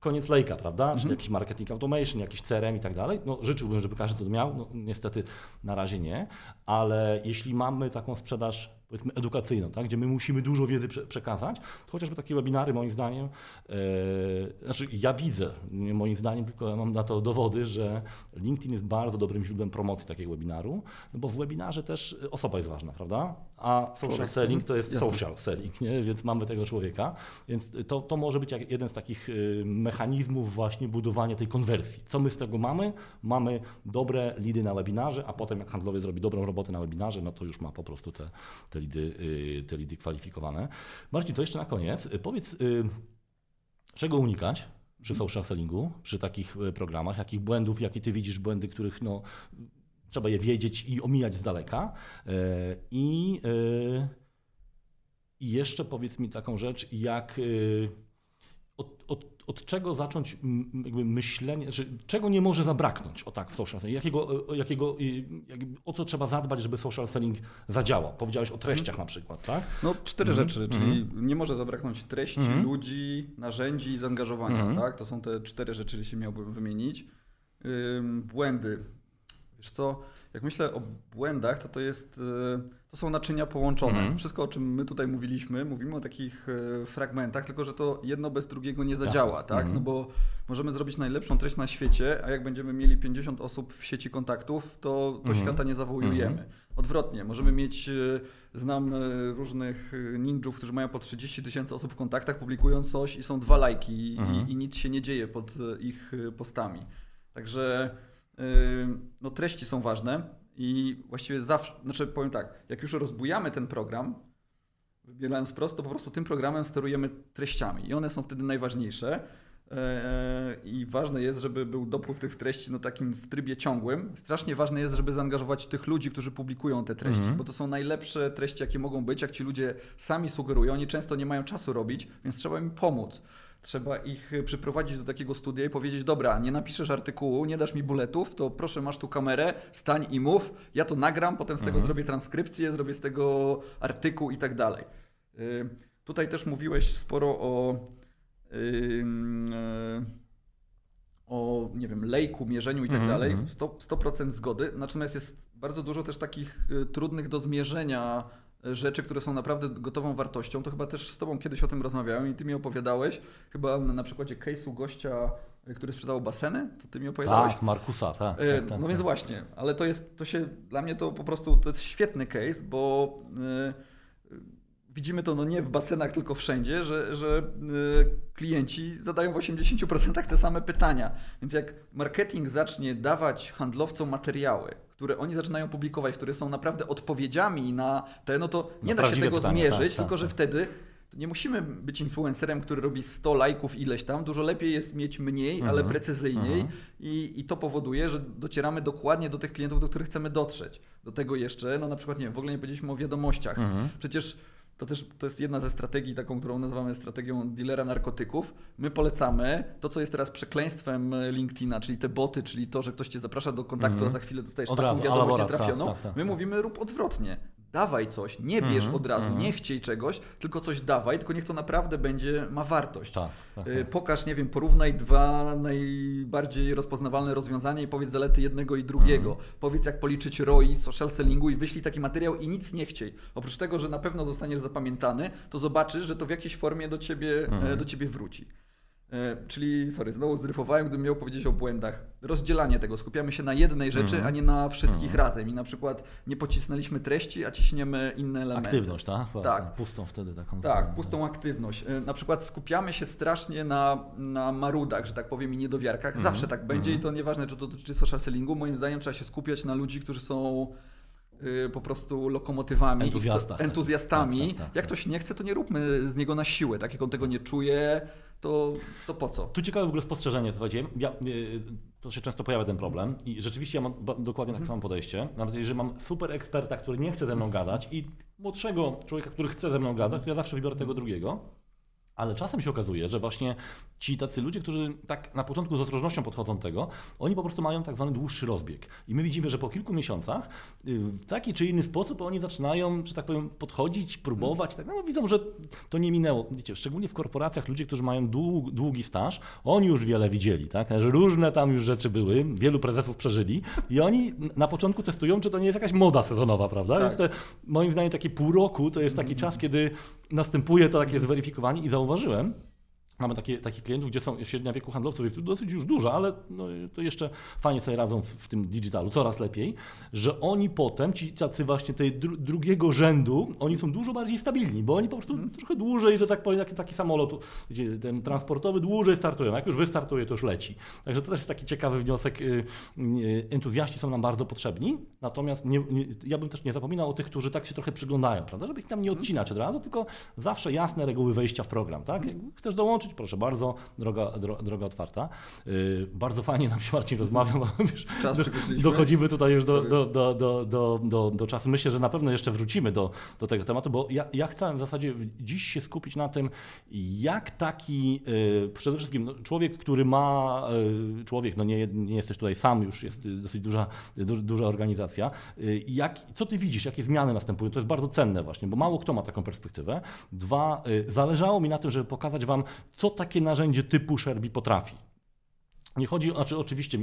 koniec lejka, prawda? Czyli mhm. jakiś marketing automation, jakiś CRM i tak dalej. No, życzyłbym, żeby każdy to miał, no, niestety na razie nie, ale jeśli mamy taką sprzedaż powiedzmy edukacyjną, tak, gdzie my musimy dużo wiedzy prze przekazać, to chociażby takie webinary moim zdaniem, yy, znaczy ja widzę, moim zdaniem, tylko mam na to dowody, że LinkedIn jest bardzo dobrym źródłem promocji takiego webinaru, no bo w webinarze też osoba jest ważna, prawda? A social selling to jest Jasne. social selling, nie? więc mamy tego człowieka, więc to, to może być jeden z takich y, mechanizmów właśnie budowania tej konwersji. Co my z tego mamy? Mamy dobre lidy na webinarze, a potem jak handlowiec zrobi dobrą robotę na webinarze, no to już ma po prostu te, te te lidy, y, te lidy kwalifikowane. Marcin, to jeszcze na koniec. Y, powiedz, y, czego unikać przy social sellingu, przy takich programach? Jakich błędów, jakie ty widzisz błędy, których no, trzeba je wiedzieć i omijać z daleka? I, i jeszcze powiedz mi taką rzecz, jak od, od od czego zacząć jakby myślenie, znaczy, czego nie może zabraknąć o tak w social selling, jakiego, jakiego, o co trzeba zadbać, żeby social selling zadziałał. Powiedziałeś o treściach mhm. na przykład, tak? No cztery mhm. rzeczy, czyli mhm. nie może zabraknąć treści, ludzi, narzędzi i zaangażowania, tak? To są te cztery rzeczy, jeśli miałbym wymienić. błędy. Wiesz co, jak myślę o błędach, to to jest y, to są naczynia połączone. Mhm. Wszystko, o czym my tutaj mówiliśmy, mówimy o takich e, fragmentach, tylko że to jedno bez drugiego nie zadziała, tak? Mhm. No bo możemy zrobić najlepszą treść na świecie, a jak będziemy mieli 50 osób w sieci kontaktów, to, to mhm. świata nie zawołujemy. Odwrotnie, możemy mieć, e, znam różnych ninjów, którzy mają po 30 tysięcy osób w kontaktach, publikują coś i są dwa lajki i, i nic się nie dzieje pod ich postami. Także no, treści są ważne. I właściwie zawsze, znaczy powiem tak, jak już rozbujamy ten program, wybierając prosto, po prostu tym programem sterujemy treściami i one są wtedy najważniejsze. E, I ważne jest, żeby był dopływ tych treści no takim w trybie ciągłym. Strasznie ważne jest, żeby zaangażować tych ludzi, którzy publikują te treści, mm -hmm. bo to są najlepsze treści, jakie mogą być, jak ci ludzie sami sugerują. Oni często nie mają czasu robić, więc trzeba im pomóc. Trzeba ich przyprowadzić do takiego studia i powiedzieć: Dobra, nie napiszesz artykułu, nie dasz mi buletów, to proszę, masz tu kamerę, stań i mów. Ja to nagram, potem z tego mhm. zrobię transkrypcję, zrobię z tego artykuł i tak dalej. Y, tutaj też mówiłeś sporo o. Y, o, nie wiem, lejku, mierzeniu i tak mhm, dalej, 100%, mhm. 100% zgody. Natomiast jest bardzo dużo też takich y, trudnych do zmierzenia rzeczy, które są naprawdę gotową wartością, to chyba też z Tobą kiedyś o tym rozmawiałem i Ty mi opowiadałeś, chyba na przykładzie case'u gościa, który sprzedawał baseny, to Ty mi opowiadałeś. Tak, Markusa, tak. E, tak, tak no tak. więc właśnie, ale to jest, to się, dla mnie to po prostu, to jest świetny case, bo yy, widzimy to no nie w basenach, tylko wszędzie, że, że yy, klienci zadają w 80% te same pytania. Więc jak marketing zacznie dawać handlowcom materiały, które oni zaczynają publikować, które są naprawdę odpowiedziami na te, no to nie da się tego pytanie, zmierzyć, tak, tylko tak, że tak. wtedy nie musimy być influencerem, który robi 100 lajków ileś tam. Dużo lepiej jest mieć mniej, mhm. ale precyzyjniej mhm. I, i to powoduje, że docieramy dokładnie do tych klientów, do których chcemy dotrzeć. Do tego jeszcze, no na przykład, nie wiem, w ogóle nie powiedzieliśmy o wiadomościach. Mhm. Przecież to też to jest jedna ze strategii, taką, którą nazywamy strategią dealera narkotyków. My polecamy to, co jest teraz przekleństwem LinkedIna, czyli te boty, czyli to, że ktoś cię zaprasza do kontaktu, mm -hmm. a za chwilę dostajesz Od taką razu, wiadomość trafioną. Tak, tak, tak, My mówimy rób odwrotnie dawaj coś, nie bierz mm -hmm, od razu, mm -hmm. nie chciej czegoś, tylko coś dawaj, tylko niech to naprawdę będzie, ma wartość. Tak, tak, y, tak. Pokaż, nie wiem, porównaj dwa najbardziej rozpoznawalne rozwiązania i powiedz zalety jednego i drugiego. Mm -hmm. Powiedz jak policzyć ROI, social sellingu i wyślij taki materiał i nic nie chciej. Oprócz tego, że na pewno zostaniesz zapamiętany, to zobaczysz, że to w jakiejś formie do ciebie, mhm. do ciebie wróci. E, czyli, sorry, znowu zdryfowałem, gdybym miał powiedzieć o błędach. Rozdzielanie tego. Skupiamy się na jednej rzeczy, mm. a nie na wszystkich mm. razem. I na przykład nie pocisnęliśmy treści, a ciśniemy inne elementy. Aktywność, tak? Tak. Pustą wtedy taką. Tak, pustą aktywność. E, na przykład skupiamy się strasznie na, na marudach, że tak powiem, i niedowiarkach. Mm. Zawsze tak będzie i to nieważne, czy to dotyczy social sellingu. Moim zdaniem trzeba się skupiać na ludzi, którzy są y, po prostu lokomotywami, Entuzjasta, entuzjastami. tak, tak, tak, Jak tak. ktoś nie chce, to nie róbmy z niego na siłę. Tak jak on tego nie czuje, to, to po co? Tu ciekawe w ogóle spostrzeżenie, słuchajcie, ja, y, to się często pojawia ten problem i rzeczywiście ja mam dokładnie tak samo podejście, nawet jeżeli mam super eksperta, który nie chce ze mną gadać i młodszego człowieka, który chce ze mną gadać, to ja zawsze wybiorę tego drugiego. Ale czasem się okazuje, że właśnie ci tacy ludzie, którzy tak na początku z ostrożnością podchodzą do tego, oni po prostu mają tak zwany dłuższy rozbieg. I my widzimy, że po kilku miesiącach y, w taki czy inny sposób oni zaczynają, że tak powiem, podchodzić, próbować. Tak, no, widzą, że to nie minęło. Wiecie, szczególnie w korporacjach ludzie, którzy mają dług, długi staż, oni już wiele widzieli, tak? że różne tam już rzeczy były, wielu prezesów przeżyli i oni na początku testują, czy to nie jest jakaś moda sezonowa, prawda? Tak. Te, moim zdaniem takie pół roku to jest taki czas, kiedy następuje to takie zweryfikowanie i zauważyłem, Mamy takie, takich klientów, gdzie są średnia wieku handlowców jest dosyć już duża, ale no, to jeszcze fajnie sobie radzą w, w tym digitalu, coraz lepiej, że oni potem, ci tacy właśnie tej dru, drugiego rzędu, oni są dużo bardziej stabilni, bo oni po prostu trochę dłużej, że tak powiem, jak taki samolot, gdzie ten transportowy dłużej startują. Jak już wystartuje, to już leci. Także to też jest taki ciekawy wniosek. Y, y, Entuzjaści są nam bardzo potrzebni, natomiast nie, nie, ja bym też nie zapominał o tych, którzy tak się trochę przyglądają, prawda, żeby ich tam nie odcinać od razu, tylko zawsze jasne reguły wejścia w program, tak? Jak chcesz dołączyć, proszę bardzo, droga, dro, droga otwarta. Yy, bardzo fajnie nam się Marcin rozmawia, bo wiesz, dochodzimy tutaj już do, do, do, do, do, czasu. Myślę, że na pewno jeszcze wrócimy do, do tego tematu, bo ja, ja chcę w zasadzie dziś się skupić na tym, jak taki yy, przede wszystkim no, człowiek, który ma, yy, człowiek, no nie, nie jesteś tutaj sam, już jest y, dosyć duża, du, duża organizacja, jak, co ty widzisz, jakie zmiany następują? To jest bardzo cenne właśnie, bo mało kto ma taką perspektywę. Dwa, zależało mi na tym, żeby pokazać wam, co takie narzędzie typu Sherby potrafi. Nie chodzi, znaczy oczywiście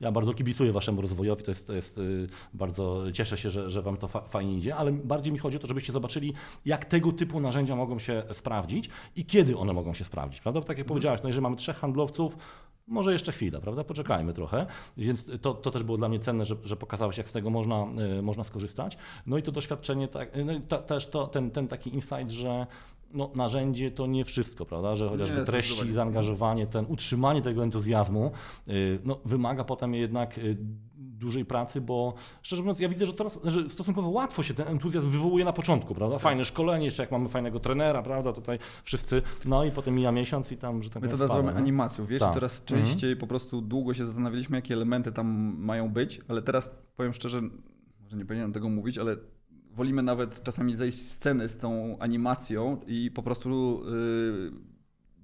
ja bardzo kibicuję waszemu rozwojowi, to jest, to jest y, bardzo, cieszę się, że, że wam to fa fajnie idzie, ale bardziej mi chodzi o to, żebyście zobaczyli, jak tego typu narzędzia mogą się sprawdzić i kiedy one mogą się sprawdzić, prawda? Bo tak jak powiedziałeś, no jeżeli mamy trzech handlowców, może jeszcze chwilę, prawda? Poczekajmy trochę. Więc to, to też było dla mnie cenne, że, że pokazałeś, jak z tego można, y, można skorzystać. No i to doświadczenie, tak, no i ta, też to, ten, ten taki insight, że no, narzędzie to nie wszystko, prawda? Że chociażby Nie, treści, zaangażowanie, ten utrzymanie tego entuzjazmu, y, no, wymaga potem jednak y, dużej pracy, bo szczerze mówiąc, ja widzę, że teraz że stosunkowo łatwo się ten entuzjazm wywołuje na początku, prawda? Fajne szkolenie, jeszcze jak mamy fajnego trenera, prawda? Tutaj wszyscy, no i potem mija miesiąc i tam, że tak My to nazywamy spada, animacją, wiesz, Tak. i coraz częściej po prostu długo się zastanawialiśmy, jakie elementy tam mają być, ale teraz powiem szczerze, może nie powinienem tego mówić, ale wolimy nawet czasami zejść z sceny z tą animacją i po prostu... Yy,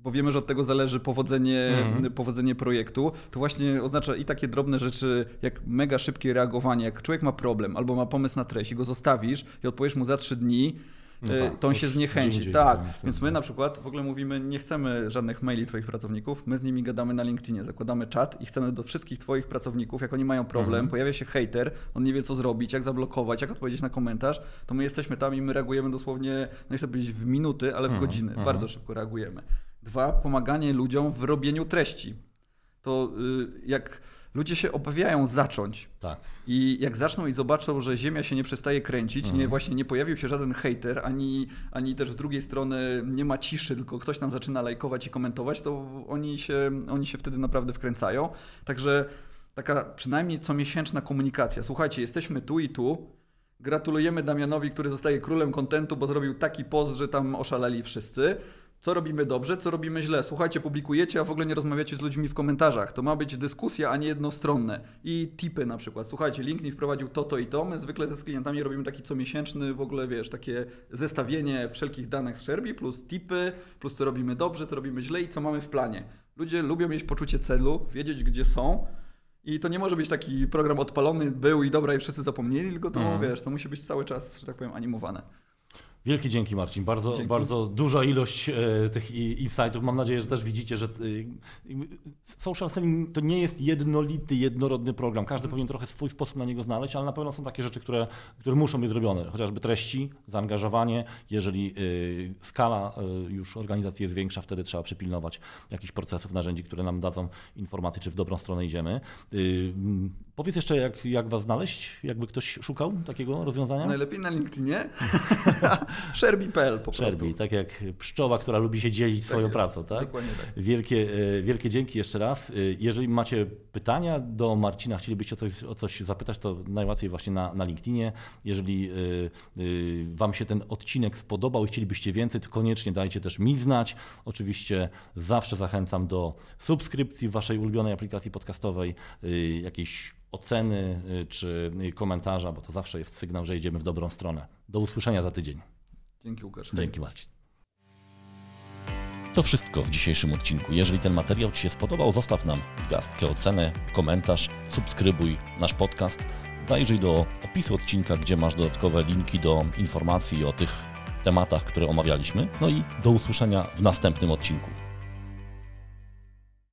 bo wiemy, że od tego zależy powodzenie, Mhm. powodzenie projektu, to właśnie oznacza i takie drobne rzeczy, jak mega szybkie reagowanie. Jak człowiek ma problem albo ma pomysł na treść i go zostawisz i odpowiesz mu za trzy dni, No y, tak, to on się zniechęci. indziej, tak, tak, więc my na przykład w ogóle mówimy, nie chcemy żadnych maili twoich pracowników, my z nimi gadamy na LinkedInie, zakładamy czat i chcemy do wszystkich twoich pracowników, jak oni mają problem, Mhm. pojawia się hater, on nie wie co zrobić, jak zablokować, jak odpowiedzieć na komentarz, to my jesteśmy tam i my reagujemy dosłownie, no nie chcę powiedzieć w minuty, ale w Mhm, godziny, mhm. bardzo szybko reagujemy. Dwa, pomaganie ludziom w robieniu treści. To y, jak ludzie się obawiają zacząć, Tak. i jak zaczną i zobaczą, że Ziemia się nie przestaje kręcić, nie, Mhm. właśnie nie pojawił się żaden hater, ani, ani też z drugiej strony nie ma ciszy, tylko ktoś tam zaczyna lajkować i komentować, to oni się, oni się wtedy naprawdę wkręcają. Także taka przynajmniej comiesięczna komunikacja. Słuchajcie, jesteśmy tu i tu. Gratulujemy Damianowi, który zostaje królem kontentu, bo zrobił taki post, że tam oszaleli wszyscy. Co robimy dobrze, co robimy źle. Słuchajcie, publikujecie, a w ogóle nie rozmawiacie z ludźmi w komentarzach. To ma być dyskusja, a nie jednostronne. I tipy na przykład. Słuchajcie, LinkedIn wprowadził to, to i to. My zwykle z klientami robimy taki comiesięczny, w ogóle wiesz, takie zestawienie wszelkich danych z Sherby, plus tipy, plus co robimy dobrze, co robimy źle i co mamy w planie. Ludzie lubią mieć poczucie celu, wiedzieć gdzie są. I to nie może być taki program odpalony, był i dobra, i wszyscy zapomnieli, tylko to, Mhm. wiesz, to musi być cały czas, że tak powiem, animowane. Wielkie dzięki Marcin, bardzo, Dzięki. bardzo duża ilość e, tych insightów. Mam nadzieję, że też widzicie, że e, social selling to nie jest jednolity, jednorodny program. Każdy powinien trochę swój sposób na niego znaleźć, ale na pewno są takie rzeczy, które, które muszą być zrobione. Chociażby treści, zaangażowanie. Jeżeli e, skala e, już organizacji jest większa, wtedy trzeba przypilnować jakichś procesów, narzędzi, które nam dadzą informacje, czy w dobrą stronę idziemy. Powiedz jeszcze, jak, jak Was znaleźć, jakby ktoś szukał takiego rozwiązania? Najlepiej na LinkedInie. Sherby.pl po prostu. Sherby, tak jak pszczoła, która lubi się dzielić swoją jest. pracą, tak? Dokładnie tak. Wielkie, e, wielkie dzięki jeszcze raz. E, Jeżeli macie pytania do Marcina, chcielibyście o coś, o coś zapytać, to najłatwiej właśnie na, na LinkedInie. Jeżeli e, Wam się ten odcinek spodobał i chcielibyście więcej, to koniecznie dajcie też mi znać. Oczywiście zawsze zachęcam do subskrypcji w Waszej ulubionej aplikacji podcastowej, jakiejś oceny e, czy komentarza, bo to zawsze jest sygnał, że idziemy w dobrą stronę. Do usłyszenia za tydzień. Dzięki Łukasz. Dzięki Marcin. To wszystko w dzisiejszym odcinku. Jeżeli ten materiał Ci się spodobał, zostaw nam gwiazdkę, ocenę, komentarz, subskrybuj nasz podcast, zajrzyj do opisu odcinka, gdzie masz dodatkowe linki do informacji o tych tematach, które omawialiśmy. No i do usłyszenia w następnym odcinku.